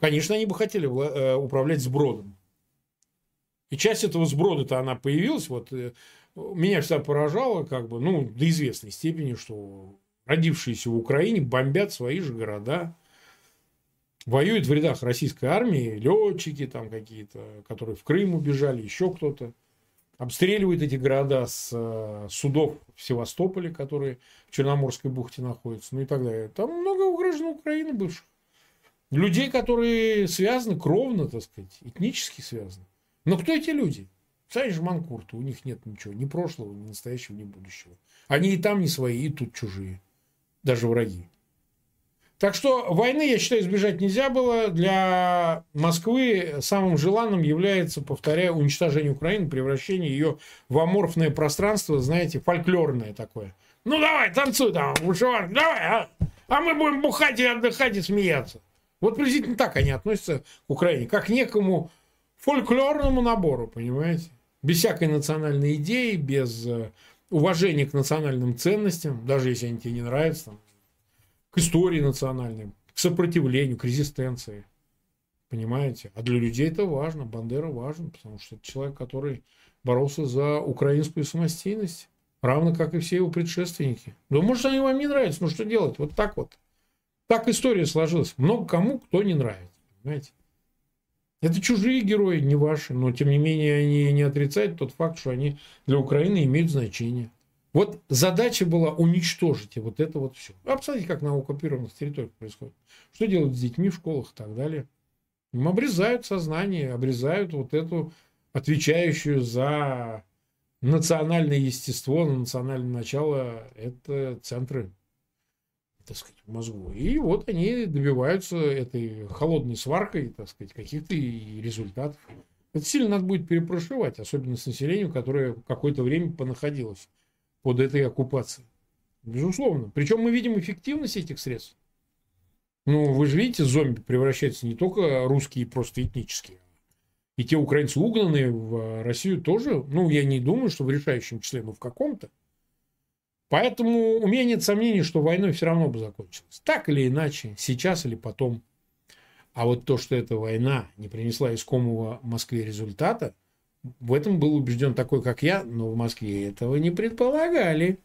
Конечно, они бы хотели э, управлять сбродом. И часть этого сброда-то она появилась. Вот э, меня всегда поражало, как бы, ну, до известной степени, что родившиеся в Украине бомбят свои же города, воюют в рядах российской армии, летчики там какие-то, которые в Крым убежали, еще кто-то. Обстреливают эти города с э, судов в Севастополе, которые в Черноморской бухте находятся, ну и так далее. Там много граждан Украины бывших. Людей, которые связаны кровно, так сказать, этнически связаны. Но кто эти люди? Сами же манкурты, у них нет ничего, ни прошлого, ни настоящего, ни будущего. Они и там не свои, и тут чужие. Даже враги. Так что войны, я считаю, избежать нельзя было. Для Москвы самым желанным является, повторяю, уничтожение Украины, превращение ее в аморфное пространство, знаете, фольклорное такое. Ну давай, танцуй там, вышиванка, давай, а? а мы будем бухать и отдыхать и смеяться. Вот приблизительно так они относятся к Украине, как к некому фольклорному набору, понимаете? Без всякой национальной идеи, без э, уважения к национальным ценностям, даже если они тебе не нравятся, там, к истории национальной, к сопротивлению, к резистенции. Понимаете? А для людей это важно. Бандера важен, потому что это человек, который боролся за украинскую самостоятельность, равно как и все его предшественники. Да может, они вам не нравятся, ну что делать? Вот так вот. Так история сложилась. Много кому кто не нравится. Понимаете? Это чужие герои, не ваши, но тем не менее они не отрицают тот факт, что они для Украины имеют значение. Вот задача была уничтожить вот это вот все. А посмотрите, как на оккупированных территориях происходит. Что делают с детьми в школах и так далее. Им обрезают сознание, обрезают вот эту отвечающую за национальное естество, национальное начало, это центры, так сказать, в мозгу. И вот они добиваются этой холодной сваркой, так сказать, каких-то результатов. Это сильно надо будет перепрошивать, особенно с населением, которое какое-то время понаходилось под этой оккупацией. Безусловно. Причем мы видим эффективность этих средств. Ну, вы же видите, зомби превращаются не только русские просто этнические. И те украинцы, угнанные в Россию, тоже, ну, я не думаю, что в решающем числе, но в каком-то. Поэтому у меня нет сомнений, что войной все равно бы закончилось. Так или иначе, сейчас или потом. А вот то, что эта война не принесла искомого Москве результата, в этом был убежден такой, как я, но в Москве этого не предполагали.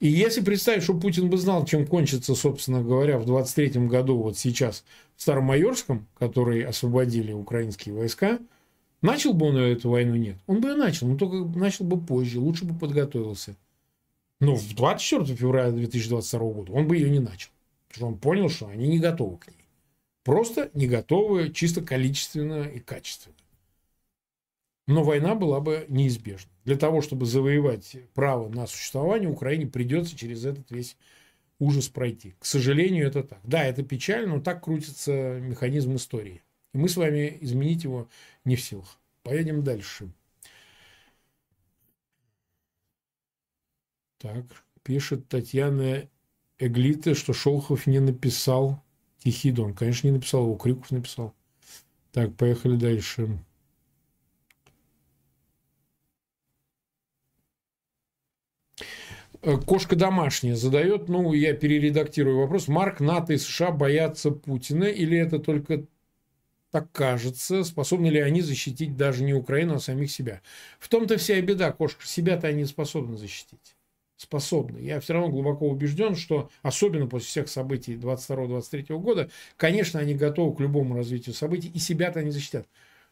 И если представить, что Путин бы знал, чем кончится, собственно говоря, в 23 году, вот сейчас, в Старомайорском, который освободили украинские войска, начал бы он эту войну? Нет. Он бы и начал, но только начал бы позже, лучше бы подготовился. Но в 24 февраля 2022 года он бы ее не начал. Потому что он понял, что они не готовы к ней. Просто не готовы чисто количественно и качественно. Но война была бы неизбежна. Для того, чтобы завоевать право на существование, Украине придется через этот весь ужас пройти. К сожалению, это так. Да, это печально, но так крутится механизм истории. И мы с вами изменить его не в силах. Поедем дальше. Так, пишет Татьяна Эглита, что Шолхов не написал Тихий Дон. Конечно, не написал его, Крюков написал. Так, поехали дальше. Э, кошка домашняя задает, ну, я перередактирую вопрос. Марк, НАТО и США боятся Путина или это только так кажется? Способны ли они защитить даже не Украину, а самих себя? В том-то вся и беда, кошка. Себя-то они способны защитить. Способны. Я все равно глубоко убежден, что особенно после всех событий 22-23 года, конечно, они готовы к любому развитию событий, и себя-то они защитят.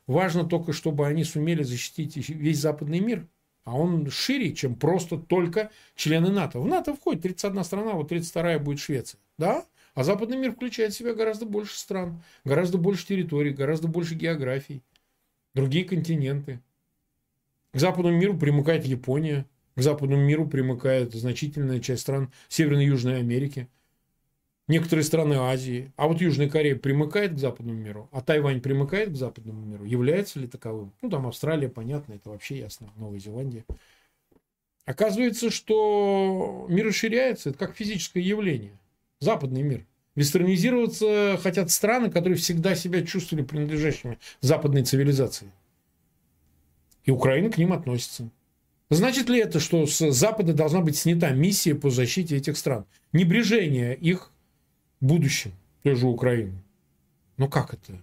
Важно только, чтобы они сумели защитить весь западный мир – а он шире, чем просто только члены НАТО. В НАТО входит 31 страна, вот 32 будет Швеция. Да? А западный мир включает в себя гораздо больше стран, гораздо больше территорий, гораздо больше географий, другие континенты. К западному миру примыкает Япония, к западному миру примыкает значительная часть стран Северной и Южной Америки – некоторые страны Азии. А вот Южная Корея примыкает к западному миру, а Тайвань примыкает к западному миру. Является ли таковым? Ну, там Австралия, понятно, это вообще ясно, Новая Зеландия. Оказывается, что мир расширяется, это как физическое явление. Западный мир. Вестернизироваться хотят страны, которые всегда себя чувствовали принадлежащими западной цивилизации. И Украина к ним относится. Значит ли это, что с Запада должна быть снята миссия по защите этих стран? Небрежение их будущем той же Украины. Но как это?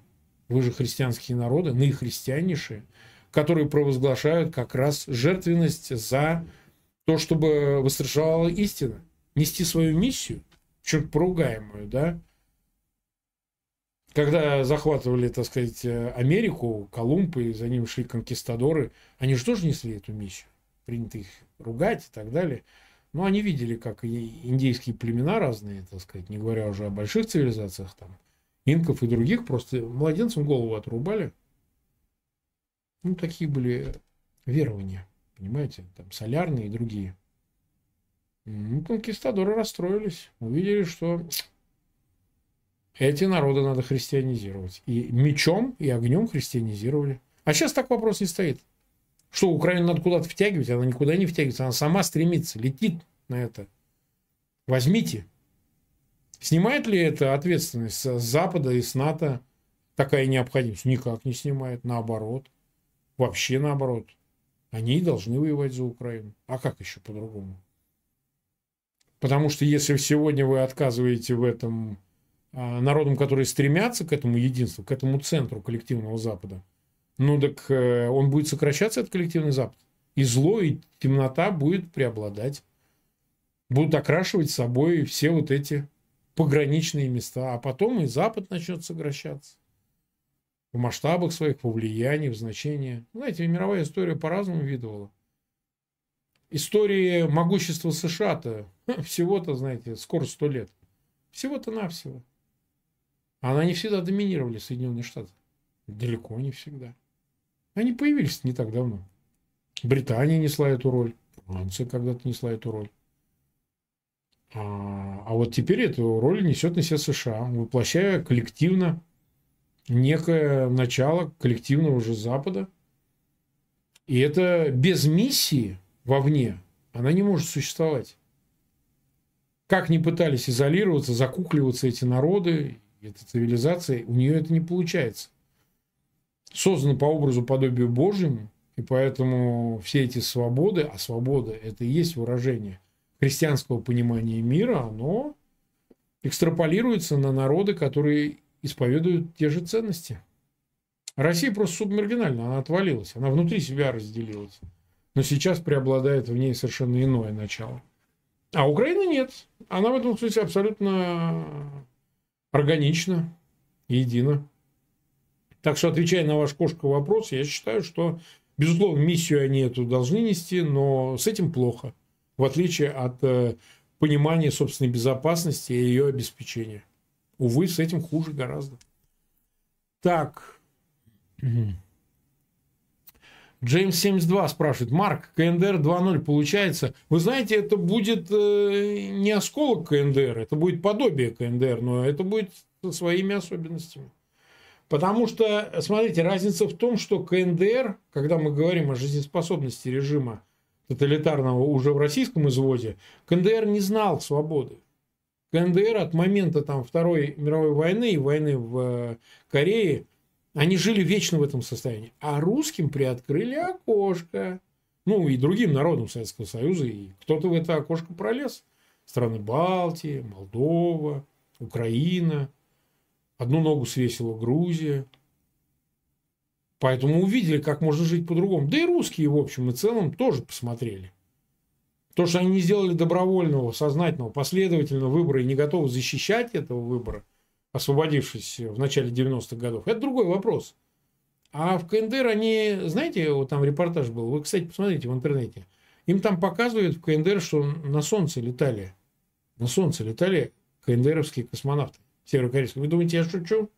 Вы же христианские народы, наихристианнейшие, которые провозглашают как раз жертвенность за то, чтобы восторжевала истина. Нести свою миссию, чуть поругаемую, да? Когда захватывали, так сказать, Америку, Колумб, и за ним шли конкистадоры, они же тоже несли эту миссию. Принято их ругать и так далее. Ну, они видели, как индейские племена разные, так сказать, не говоря уже о больших цивилизациях, там, инков и других, просто младенцам голову отрубали. Ну, такие были верования, понимаете, там, солярные и другие. Ну, конкистадоры расстроились, увидели, что эти народы надо христианизировать. И мечом, и огнем христианизировали. А сейчас так вопрос не стоит. Что Украину надо куда-то втягивать? Она никуда не втягивается. Она сама стремится, летит на это. Возьмите. Снимает ли это ответственность с Запада и с НАТО такая необходимость? Никак не снимает. Наоборот. Вообще наоборот. Они должны воевать за Украину. А как еще по-другому? Потому что если сегодня вы отказываете в этом а, народам, которые стремятся к этому единству, к этому центру коллективного Запада, ну так э, он будет сокращаться, этот коллективный Запад. И зло, и темнота будет преобладать. Будут окрашивать собой все вот эти пограничные места. А потом и Запад начнет сокращаться. В масштабах своих, по влиянию, в значении. Знаете, мировая история по-разному видывала. История могущества США-то всего-то, знаете, скоро сто лет. Всего-то навсего. Она не всегда доминировали Соединенные Штаты. Далеко не всегда. Они появились не так давно. Британия несла эту роль, Франция когда-то несла эту роль. А, а вот теперь эту роль несет на себя США, воплощая коллективно некое начало коллективного уже Запада. И это без миссии вовне, она не может существовать. Как ни пытались изолироваться, закукливаться эти народы, эта цивилизация, у нее это не получается созданы по образу подобию Божьему, и поэтому все эти свободы, а свобода – это и есть выражение христианского понимания мира, оно экстраполируется на народы, которые исповедуют те же ценности. Россия просто субмаргинальна, она отвалилась, она внутри себя разделилась. Но сейчас преобладает в ней совершенно иное начало. А Украина нет. Она в этом смысле абсолютно органична, едина. Так что, отвечая на ваш кошка вопрос, я считаю, что, безусловно, миссию они эту должны нести, но с этим плохо, в отличие от э, понимания собственной безопасности и ее обеспечения. Увы, с этим хуже гораздо. Так. Джеймс 72 спрашивает. Марк, КНДР 2.0 получается. Вы знаете, это будет э, не осколок КНДР, это будет подобие КНДР, но это будет со своими особенностями. Потому что, смотрите, разница в том, что КНДР, когда мы говорим о жизнеспособности режима тоталитарного уже в российском изводе, КНДР не знал свободы. КНДР от момента там, Второй мировой войны и войны в э, Корее – они жили вечно в этом состоянии. А русским приоткрыли окошко. Ну, и другим народам Советского Союза. И кто-то в это окошко пролез. Страны Балтии, Молдова, Украина. Одну ногу свесила Грузия. Поэтому увидели, как можно жить по-другому. Да и русские, в общем и целом, тоже посмотрели. То, что они не сделали добровольного, сознательного, последовательного выбора и не готовы защищать этого выбора – освободившись в начале 90-х годов, это другой вопрос. А в КНДР они, знаете, вот там репортаж был, вы, кстати, посмотрите в интернете, им там показывают в КНДР, что на Солнце летали, на Солнце летали КНДРовские космонавты северокорейские. Вы думаете, я шучу?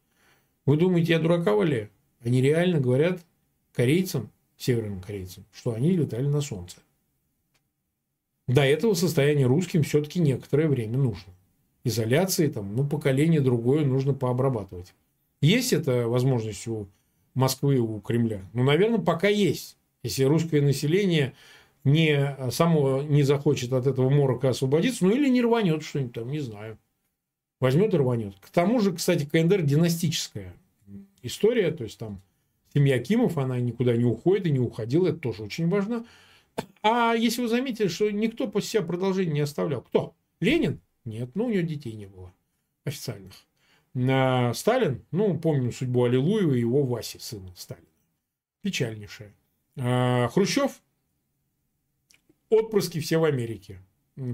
Вы думаете, я дурака валяю? Они реально говорят корейцам, северным корейцам, что они летали на Солнце. До этого состояния русским все-таки некоторое время нужно изоляции, там, ну, поколение другое нужно пообрабатывать. Есть эта возможность у Москвы, у Кремля? Ну, наверное, пока есть. Если русское население не, само не захочет от этого морока освободиться, ну или не рванет что-нибудь там, не знаю. Возьмет и рванет. К тому же, кстати, КНДР династическая история, то есть там семья Кимов, она никуда не уходит и не уходила, это тоже очень важно. А если вы заметили, что никто после себя продолжение не оставлял, кто? Ленин? Нет, ну у него детей не было официальных. На Сталин, ну, помним судьбу Аллилуева и его Васи, сына Сталина. Печальнейшая. А, Хрущев, отпрыски все в Америке.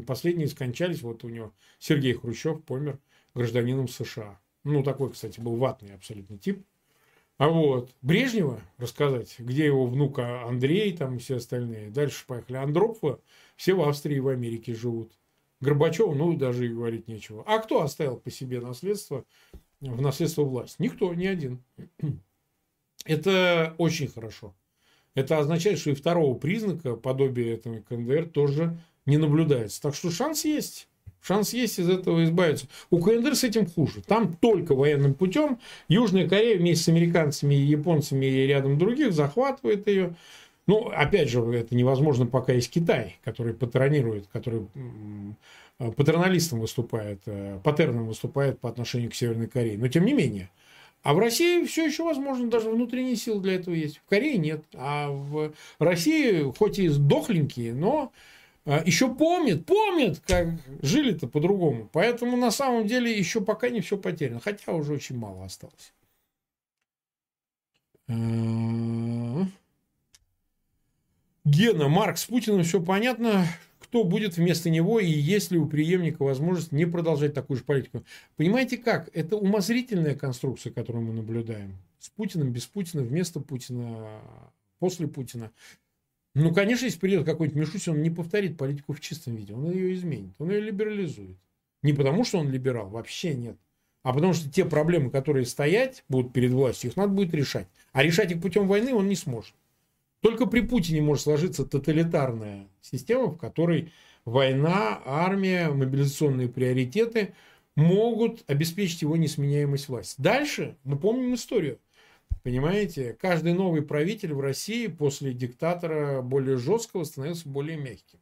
Последние скончались, вот у него Сергей Хрущев помер гражданином США. Ну, такой, кстати, был ватный абсолютно тип. А вот Брежнева рассказать, где его внука Андрей там и все остальные. Дальше поехали. Андропова все в Австрии и в Америке живут. Горбачев, ну, даже и говорить нечего. А кто оставил по себе наследство, в наследство власть? Никто, ни один. Это очень хорошо. Это означает, что и второго признака, подобия этого КНДР, тоже не наблюдается. Так что шанс есть. Шанс есть из этого избавиться. У КНДР с этим хуже. Там только военным путем Южная Корея вместе с американцами и японцами и рядом других захватывает ее. Ну, опять же, это невозможно, пока есть Китай, который патронирует, который патерналистом выступает, э, патерном выступает по отношению к Северной Корее. Но тем не менее. А в России все еще возможно, даже внутренние силы для этого есть. В Корее нет. А в России, хоть и сдохленькие, но еще помнят, помнят, как жили-то по-другому. Поэтому на самом деле еще пока не все потеряно. Хотя уже очень мало осталось. Э, Гена, Марк, с Путиным все понятно. Кто будет вместо него и есть ли у преемника возможность не продолжать такую же политику? Понимаете как? Это умозрительная конструкция, которую мы наблюдаем. С Путиным, без Путина, вместо Путина, после Путина. Ну, конечно, если придет какой-нибудь Мишустин, он не повторит политику в чистом виде. Он ее изменит. Он ее либерализует. Не потому, что он либерал, вообще нет. А потому что те проблемы, которые стоять будут перед властью, их надо будет решать. А решать их путем войны он не сможет. Только при Путине может сложиться тоталитарная система, в которой война, армия, мобилизационные приоритеты могут обеспечить его несменяемость власти. Дальше мы помним историю. Понимаете, каждый новый правитель в России после диктатора более жесткого становился более мягким.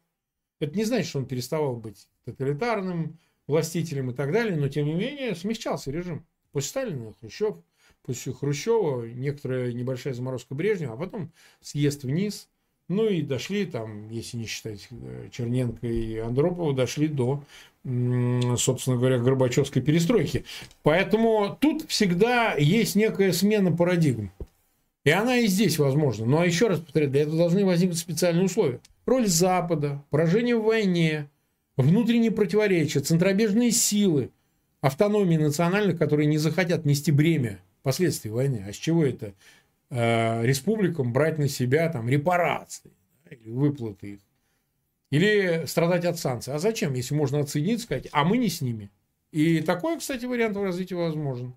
Это не значит, что он переставал быть тоталитарным, властителем и так далее, но тем не менее смягчался режим. После Сталина, Хрущев – после Хрущева некоторая небольшая заморозка Брежнева, а потом съезд вниз, Ну и дошли там, если не считать э, Черненко и Андропова, дошли до, собственно говоря, Горбачевской перестройки. Поэтому тут всегда есть некая смена парадигм. И она и здесь возможна. Но еще раз повторяю, для этого должны возникнуть специальные условия. Роль Запада, поражение в войне, внутренние противоречия, центробежные силы, автономии национальных, которые не захотят нести бремя последствий войны. А с чего это э, республикам брать на себя там репарации да, или выплаты их? Или страдать от санкций. А зачем, если можно отсоединиться, сказать, а мы не с ними? И такой, кстати, вариант развития возможен.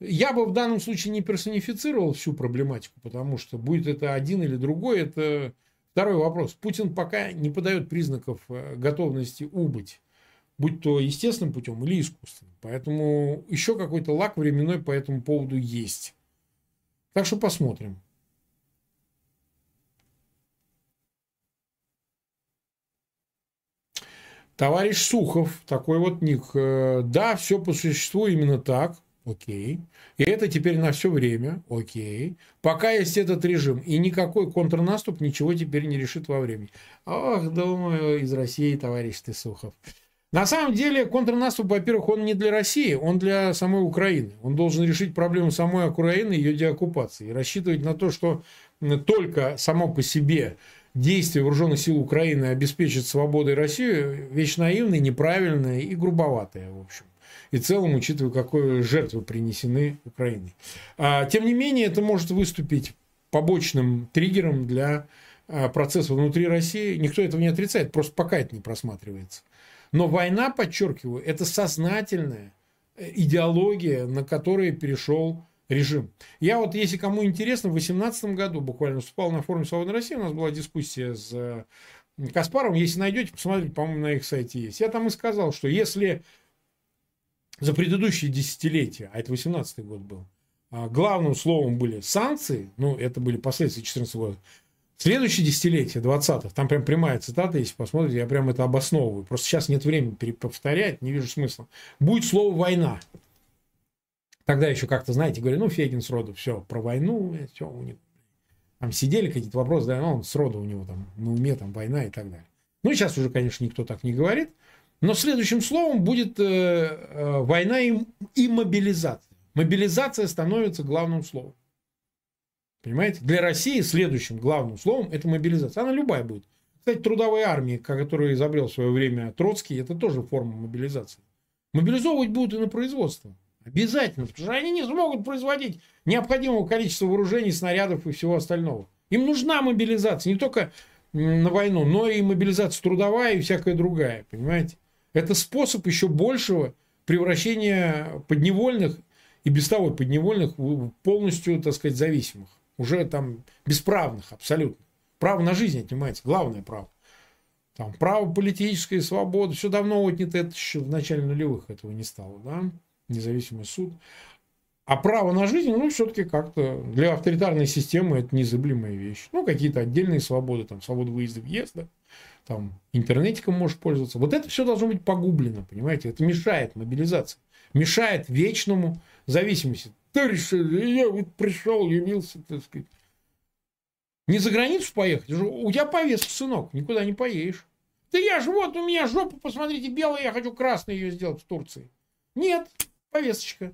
Я бы в данном случае не персонифицировал всю проблематику, потому что будет это один или другой, это второй вопрос. Путин пока не подает признаков э, готовности убыть, будь то естественным путем или искусственным. Поэтому еще какой-то лак временной по этому поводу есть. Так что посмотрим. Товарищ Сухов, такой вот ник. Э, да, все по существу именно так. Окей. И это теперь на все время. Окей. Пока есть этот режим. И никакой контрнаступ ничего теперь не решит во времени. Ох, думаю, из России, товарищ ты Сухов. На самом деле контрнаступ, во-первых, он не для России, он для самой Украины. Он должен решить проблему самой Украины и ее деоккупации. И рассчитывать на то, что только само по себе действие вооруженных сил Украины обеспечит свободой Россию, вещь наивная, неправильная и грубоватая, в общем. И в целом, учитывая, какие жертвы принесены Украиной. А, тем не менее, это может выступить побочным триггером для а, процесса внутри России. Никто этого не отрицает, просто пока это не просматривается. Но война, подчеркиваю, это сознательная э, идеология, на которой перешел режим. Я вот, если кому интересно, в 2018 году буквально выступал на форуме «Свободной России», у нас была дискуссия с э, Каспаром. Если найдете, посмотрите, по-моему, на их сайте есть. Я там и сказал, что если за предыдущие десятилетия, а это 18 год был, а, главным словом были санкции, ну, это были последствия 14 года, Следующее десятилетие, 20-х, там прям прямая цитата, если посмотрите, я прям это обосновываю. Просто сейчас нет времени переповторять, не вижу смысла. Будет слово «война». Тогда еще как-то, знаете, говорю, ну, Фейгин с роду, все, про войну, все, у него. Там сидели какие-то вопросы, да, ну, он с роду у него там на уме, там, война и так далее. Ну, сейчас уже, конечно, никто так не говорит. Но следующим словом будет э, э, война и, и мобилизация. Мобилизация становится главным словом. Понимаете? Для России следующим главным словом это мобилизация. Она любая будет. Кстати, трудовая армия, которую изобрел в свое время Троцкий, это тоже форма мобилизации. Мобилизовывать будут и на производство. Обязательно. Потому что они не смогут производить необходимого количества вооружений, снарядов и всего остального. Им нужна мобилизация. Не только на войну, но и мобилизация трудовая и всякая другая. Понимаете? Это способ еще большего превращения подневольных и без того подневольных полностью, так сказать, зависимых уже там бесправных абсолютно. Право на жизнь отнимается, главное право. Там, право политической свободы, все давно отнято, это еще в начале нулевых этого не стало, да, независимый суд. А право на жизнь, ну, все-таки как-то для авторитарной системы это незыблемая вещь. Ну, какие-то отдельные свободы, там, свобода выезда, въезда, там, интернетиком можешь пользоваться. Вот это все должно быть погублено, понимаете? Это мешает мобилизации, мешает вечному зависимости. Товарищ, я вот пришел, явился, так сказать. Не за границу поехать? У тебя повестка, сынок, никуда не поедешь. Да я же вот, у меня жопа, посмотрите, белая, я хочу красной ее сделать в Турции. Нет, повесточка.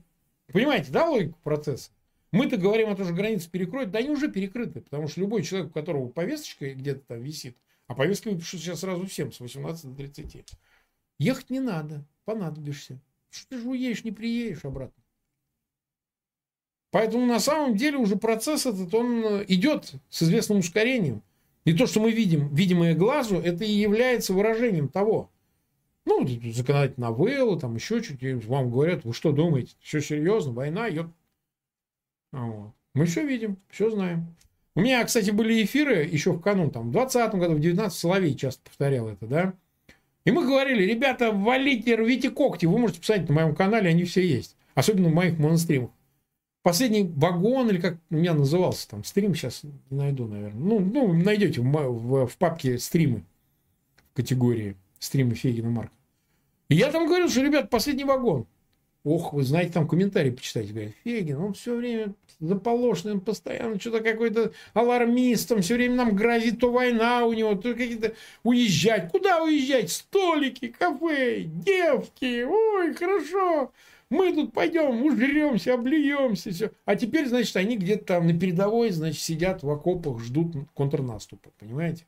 Понимаете, да, логику процесса? Мы-то говорим, это же границы перекроют. Да они уже перекрыты, потому что любой человек, у которого повесточка где-то там висит, а повестка выпишут сейчас сразу всем с 18 до 30. Ехать не надо, понадобишься. Что ты же уедешь, не приедешь обратно. Поэтому на самом деле уже процесс этот, он э, идет с известным ускорением. И то, что мы видим, видимое глазу, это и является выражением того. Ну, законодатель новеллы, там еще чуть-чуть, вам говорят, вы что думаете, все серьезно, война идет. Вот. Мы все видим, все знаем. У меня, кстати, были эфиры еще в канун, там, в 20 году, в 19 Соловей часто повторял это, да. И мы говорили, ребята, валите, рвите когти, вы можете посмотреть на моем канале, они все есть. Особенно в моих монастырях последний вагон, или как у меня назывался там, стрим, сейчас не найду, наверное. Ну, ну найдете в, в, в папке стримы в категории стримы Фегина Марка. И я там говорил, что, ребят, последний вагон. Ох, вы знаете, там комментарии почитайте, говорят, Фегин, он все время заполошный, он постоянно что-то какой-то алармист, там все время нам грозит то война у него, то какие-то уезжать. Куда уезжать? Столики, кафе, девки, ой, хорошо. Мы тут пойдем, ужремся, облюемся, все. А теперь, значит, они где-то там на передовой, значит, сидят в окопах, ждут контрнаступа, понимаете?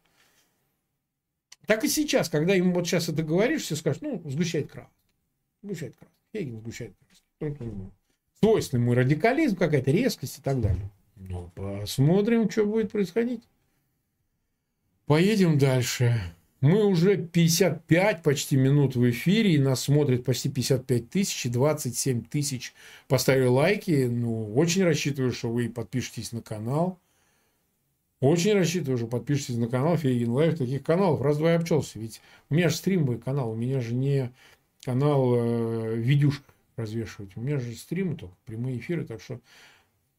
Так и сейчас, когда им вот сейчас это говоришь, все скажут, ну, сгущает краску. Сгущает краску. Хейген сгущает краску. Свойственный мой радикализм, какая-то резкость и так далее. Ну, посмотрим, что будет происходить. Поедем дальше. Мы уже 55 почти минут в эфире, и нас смотрит почти 55 тысяч, и 27 тысяч поставили лайки. Ну, очень рассчитываю, что вы подпишетесь на канал. Очень рассчитываю, что подпишитесь на канал Фейгин Лайв. Таких каналов раз-два я обчелся. Ведь у меня же стримовый канал, у меня же не канал э, видюшек развешивать. У меня же стримы только, прямые эфиры. Так что,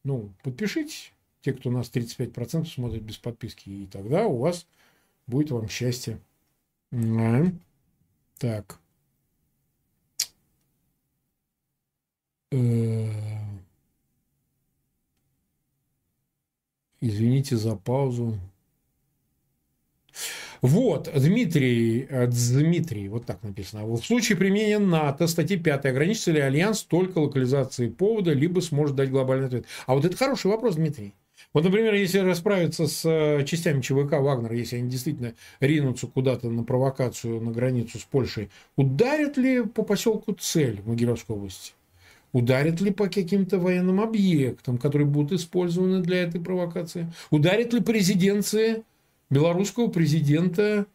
ну, подпишитесь, те, кто у нас 35% смотрит без подписки. И тогда у вас будет вам счастье. Так. Э, извините за паузу. Вот, Дмитрий, э, Дмитрий, вот так написано. В случае применения НАТО, статьи 5, ограничится ли Альянс только локализацией повода, либо сможет дать глобальный ответ? А вот это хороший вопрос, Дмитрий. Вот, например, если расправиться с э, частями ЧВК Вагнера, если они действительно ринутся куда-то на провокацию на границу с Польшей, ударят ли по поселку Цель в Могилевской области? Ударит ли по каким-то военным объектам, которые будут использованы для этой провокации? Ударит ли по резиденции белорусского президента,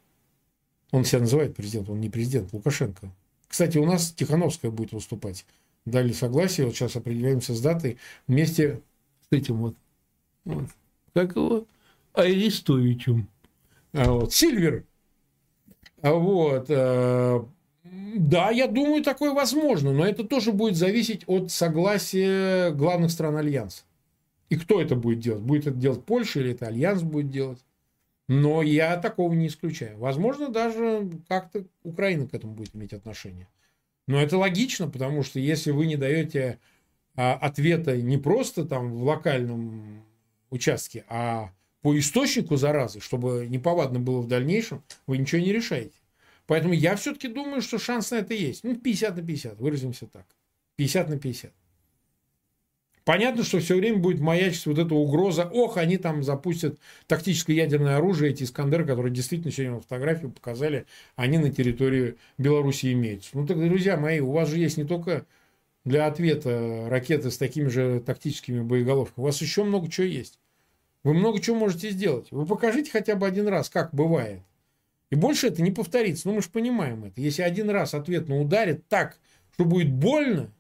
он себя называет президентом, он не президент, Лукашенко. Кстати, у нас Тихановская будет выступать. Дали согласие, вот сейчас определяемся с датой, вместе с этим вот, вот как его, Арестовичем. А вот, Сильвер. А вот, э, да, я думаю, такое возможно, но это тоже будет зависеть от согласия главных стран Альянса. И кто это будет делать? Будет это делать Польша или это Альянс будет делать? Но я такого не исключаю. Возможно, даже как-то Украина к этому будет иметь отношение. Но это логично, потому что если вы не даете а, ответа не просто там в локальном участке, а по источнику заразы, чтобы неповадно было в дальнейшем, вы ничего не решаете. Поэтому я все-таки думаю, что шанс на это есть. Ну, 50 на 50, выразимся так. 50 на 50. Понятно, что все время будет маячить вот эта угроза. Ох, они там запустят тактическое ядерное оружие, эти Искандеры, которые действительно сегодня фотографию показали, они на территории Беларуси имеются. Ну так, друзья мои, у вас же есть не только для ответа ракеты с такими же тактическими боеголовками, у вас еще много чего есть. Вы много чего можете сделать. Вы покажите хотя бы один раз, как бывает. И больше это не повторится. Ну, мы же понимаем это. Если один раз ответно ударит так, что будет больно,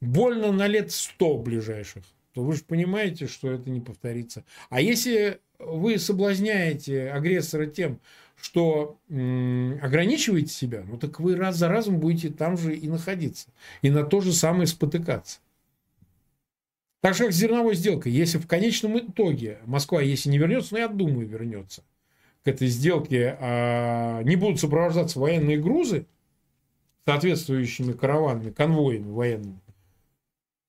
больно на лет сто ближайших, то вы же понимаете, что это не повторится. А если вы соблазняете агрессора тем, что ограничиваете себя, ну так вы раз за разом будете там же и находиться. И на то же самое спотыкаться. Так же, как с зерновой сделкой. Если в конечном итоге Москва, если не вернется, ну я думаю, вернется к этой сделке, а не будут сопровождаться военные грузы соответствующими караванами, конвоями военными,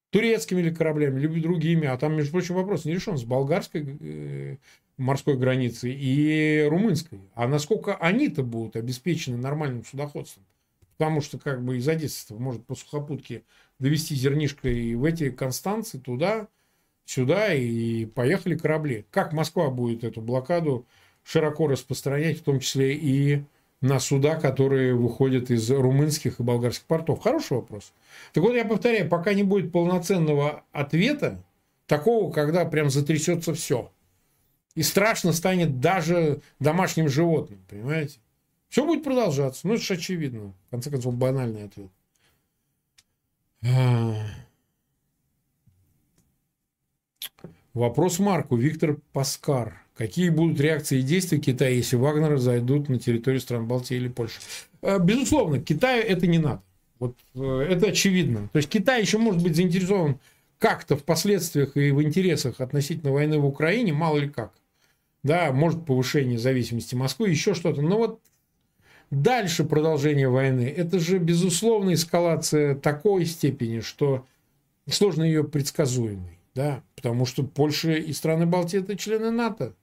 турецкими или кораблями, либо другими. А там, между прочим, вопрос не решен с болгарской э, морской границей и румынской. А насколько они-то будут обеспечены нормальным судоходством? Потому что как бы из Одессы может по сухопутке довести зернишко и в эти Констанции туда, сюда и поехали корабли. Как Москва будет эту блокаду широко распространять, в том числе и на суда, которые выходят из румынских и болгарских портов? Хороший вопрос. Так вот, я повторяю, пока не будет полноценного ответа, такого, когда прям затрясется все. И страшно станет даже домашним животным, понимаете? Все будет продолжаться. Ну, это же очевидно. В конце концов, банальный ответ. Вопрос Марку. Виктор Паскар. Какие будут реакции и действия Китая, если Вагнеры зайдут на территорию стран Балтии или Польши? Э, безусловно, Китаю это не надо. Вот э, это очевидно. То есть Китай еще может быть заинтересован как-то в последствиях и в интересах относительно войны в Украине, мало ли как. Да, может повышение зависимости Москвы, еще что-то. Но вот дальше продолжение войны, это же безусловно эскалация такой степени, что сложно ее предсказуемой. Да? Потому что Польша и страны Балтии это члены НАТО.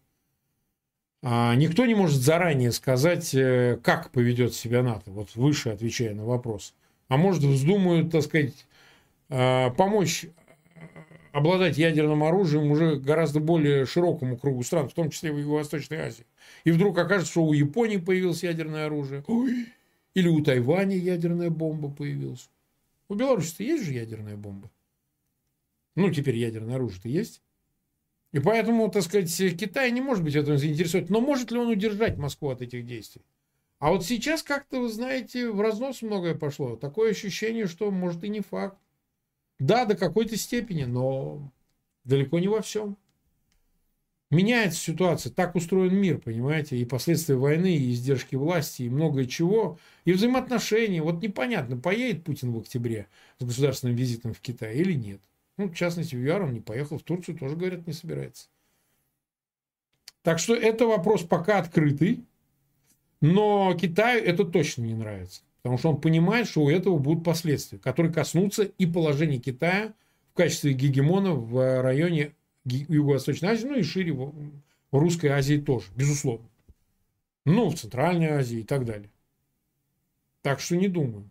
А никто не может заранее сказать, э, как поведет себя НАТО. Вот выше отвечая на вопрос. А может вздумают, так сказать, э, помочь обладать ядерным оружием уже гораздо более широкому кругу стран, в том числе в Юго-Восточной Азии. И вдруг окажется, что у Японии появилось ядерное оружие. Ой, или у Тайваня ядерная бомба появилась. У Беларуси-то есть же ядерная бомба. Ну, теперь ядерное оружие-то есть. И поэтому, так сказать, Китай не может быть в этом заинтересован. Но может ли он удержать Москву от этих действий? А вот сейчас как-то, вы знаете, в разнос многое пошло. Такое ощущение, что может и не факт. Да, до какой-то степени, но далеко не во всем. Меняется ситуация, так устроен мир, понимаете, и последствия войны, и издержки власти, и многое чего, и взаимоотношения. Вот непонятно, поедет Путин в октябре с государственным визитом в Китай или нет. Ну, в частности, Вьюар он не поехал, в Турцию тоже, говорят, не собирается. Так что это вопрос пока открытый, но Китаю это точно не нравится. Потому что он понимает, что у этого будут последствия, которые коснутся и положения Китая в качестве гегемона в районе Юго-Восточной Азии, ну и шире в Русской Азии тоже, безусловно. Ну, в Центральной Азии и так далее. Так что не думаю.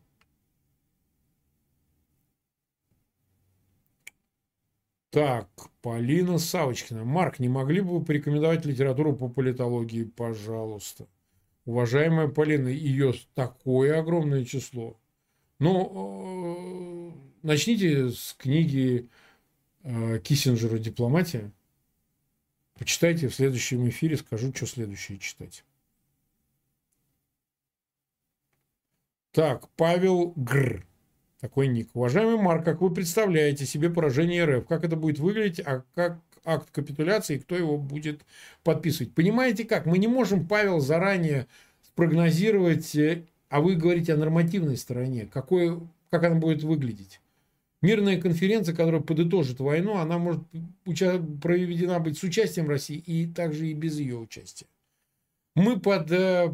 Так, Полина Савочкина. Марк, не могли бы вы порекомендовать литературу по политологии, пожалуйста? Уважаемая Полина, ее такое огромное число. Но э, начните с книги э, Киссинджера «Дипломатия». Почитайте в следующем эфире, скажу, что следующее читать. Так, Павел Гр. Такой ник. Уважаемый Марк, как вы представляете себе поражение РФ? Как это будет выглядеть? А как акт капитуляции, кто его будет подписывать? Понимаете как? Мы не можем, Павел, заранее прогнозировать, э, а вы говорите о нормативной стороне. Какой, как она будет выглядеть? Мирная конференция, которая подытожит войну, она может проведена быть с участием России и также и без ее участия. Мы под э,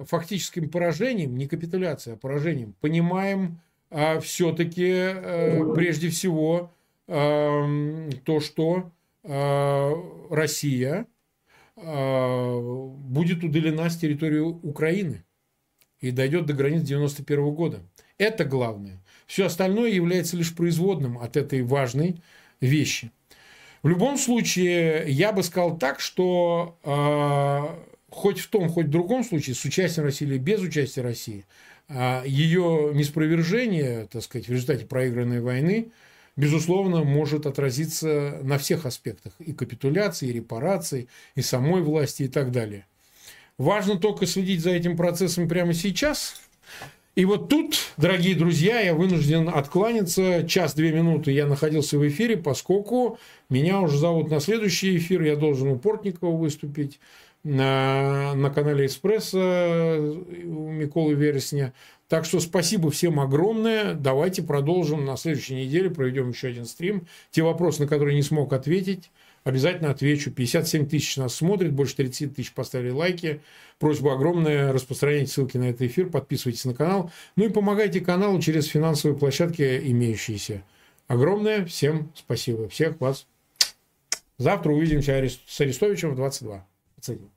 фактическим поражением, не капитуляцией, а поражением, понимаем а все-таки э, прежде всего э, то, что э, Россия будет удалена с территории Украины и дойдет до границ 91 года. Это главное. Все остальное является лишь производным от этой важной вещи. В любом случае, я бы сказал так, что э, хоть в том, хоть в другом случае, с участием России или без участия России, а ее неспровержение, так сказать, в результате проигранной войны, безусловно, может отразиться на всех аспектах и капитуляции, и репараций, и самой власти и так далее. Важно только следить за этим процессом прямо сейчас. И вот тут, дорогие друзья, я вынужден откланяться. Час-две минуты я находился в эфире, поскольку меня уже зовут на следующий эфир. Я должен у Портникова выступить на, на канале «Эспрессо» у Миколы Вересня. Так что спасибо всем огромное. Давайте продолжим на следующей неделе. Проведем еще один стрим. Те вопросы, на которые не смог ответить, обязательно отвечу. 57 тысяч нас смотрит, больше 30 тысяч поставили лайки. Просьба огромная, распространяйте ссылки на этот эфир, подписывайтесь на канал. Ну и помогайте каналу через финансовые площадки имеющиеся. Огромное всем спасибо. Всех вас. Завтра увидимся с Арестовичем в 22. Оценим.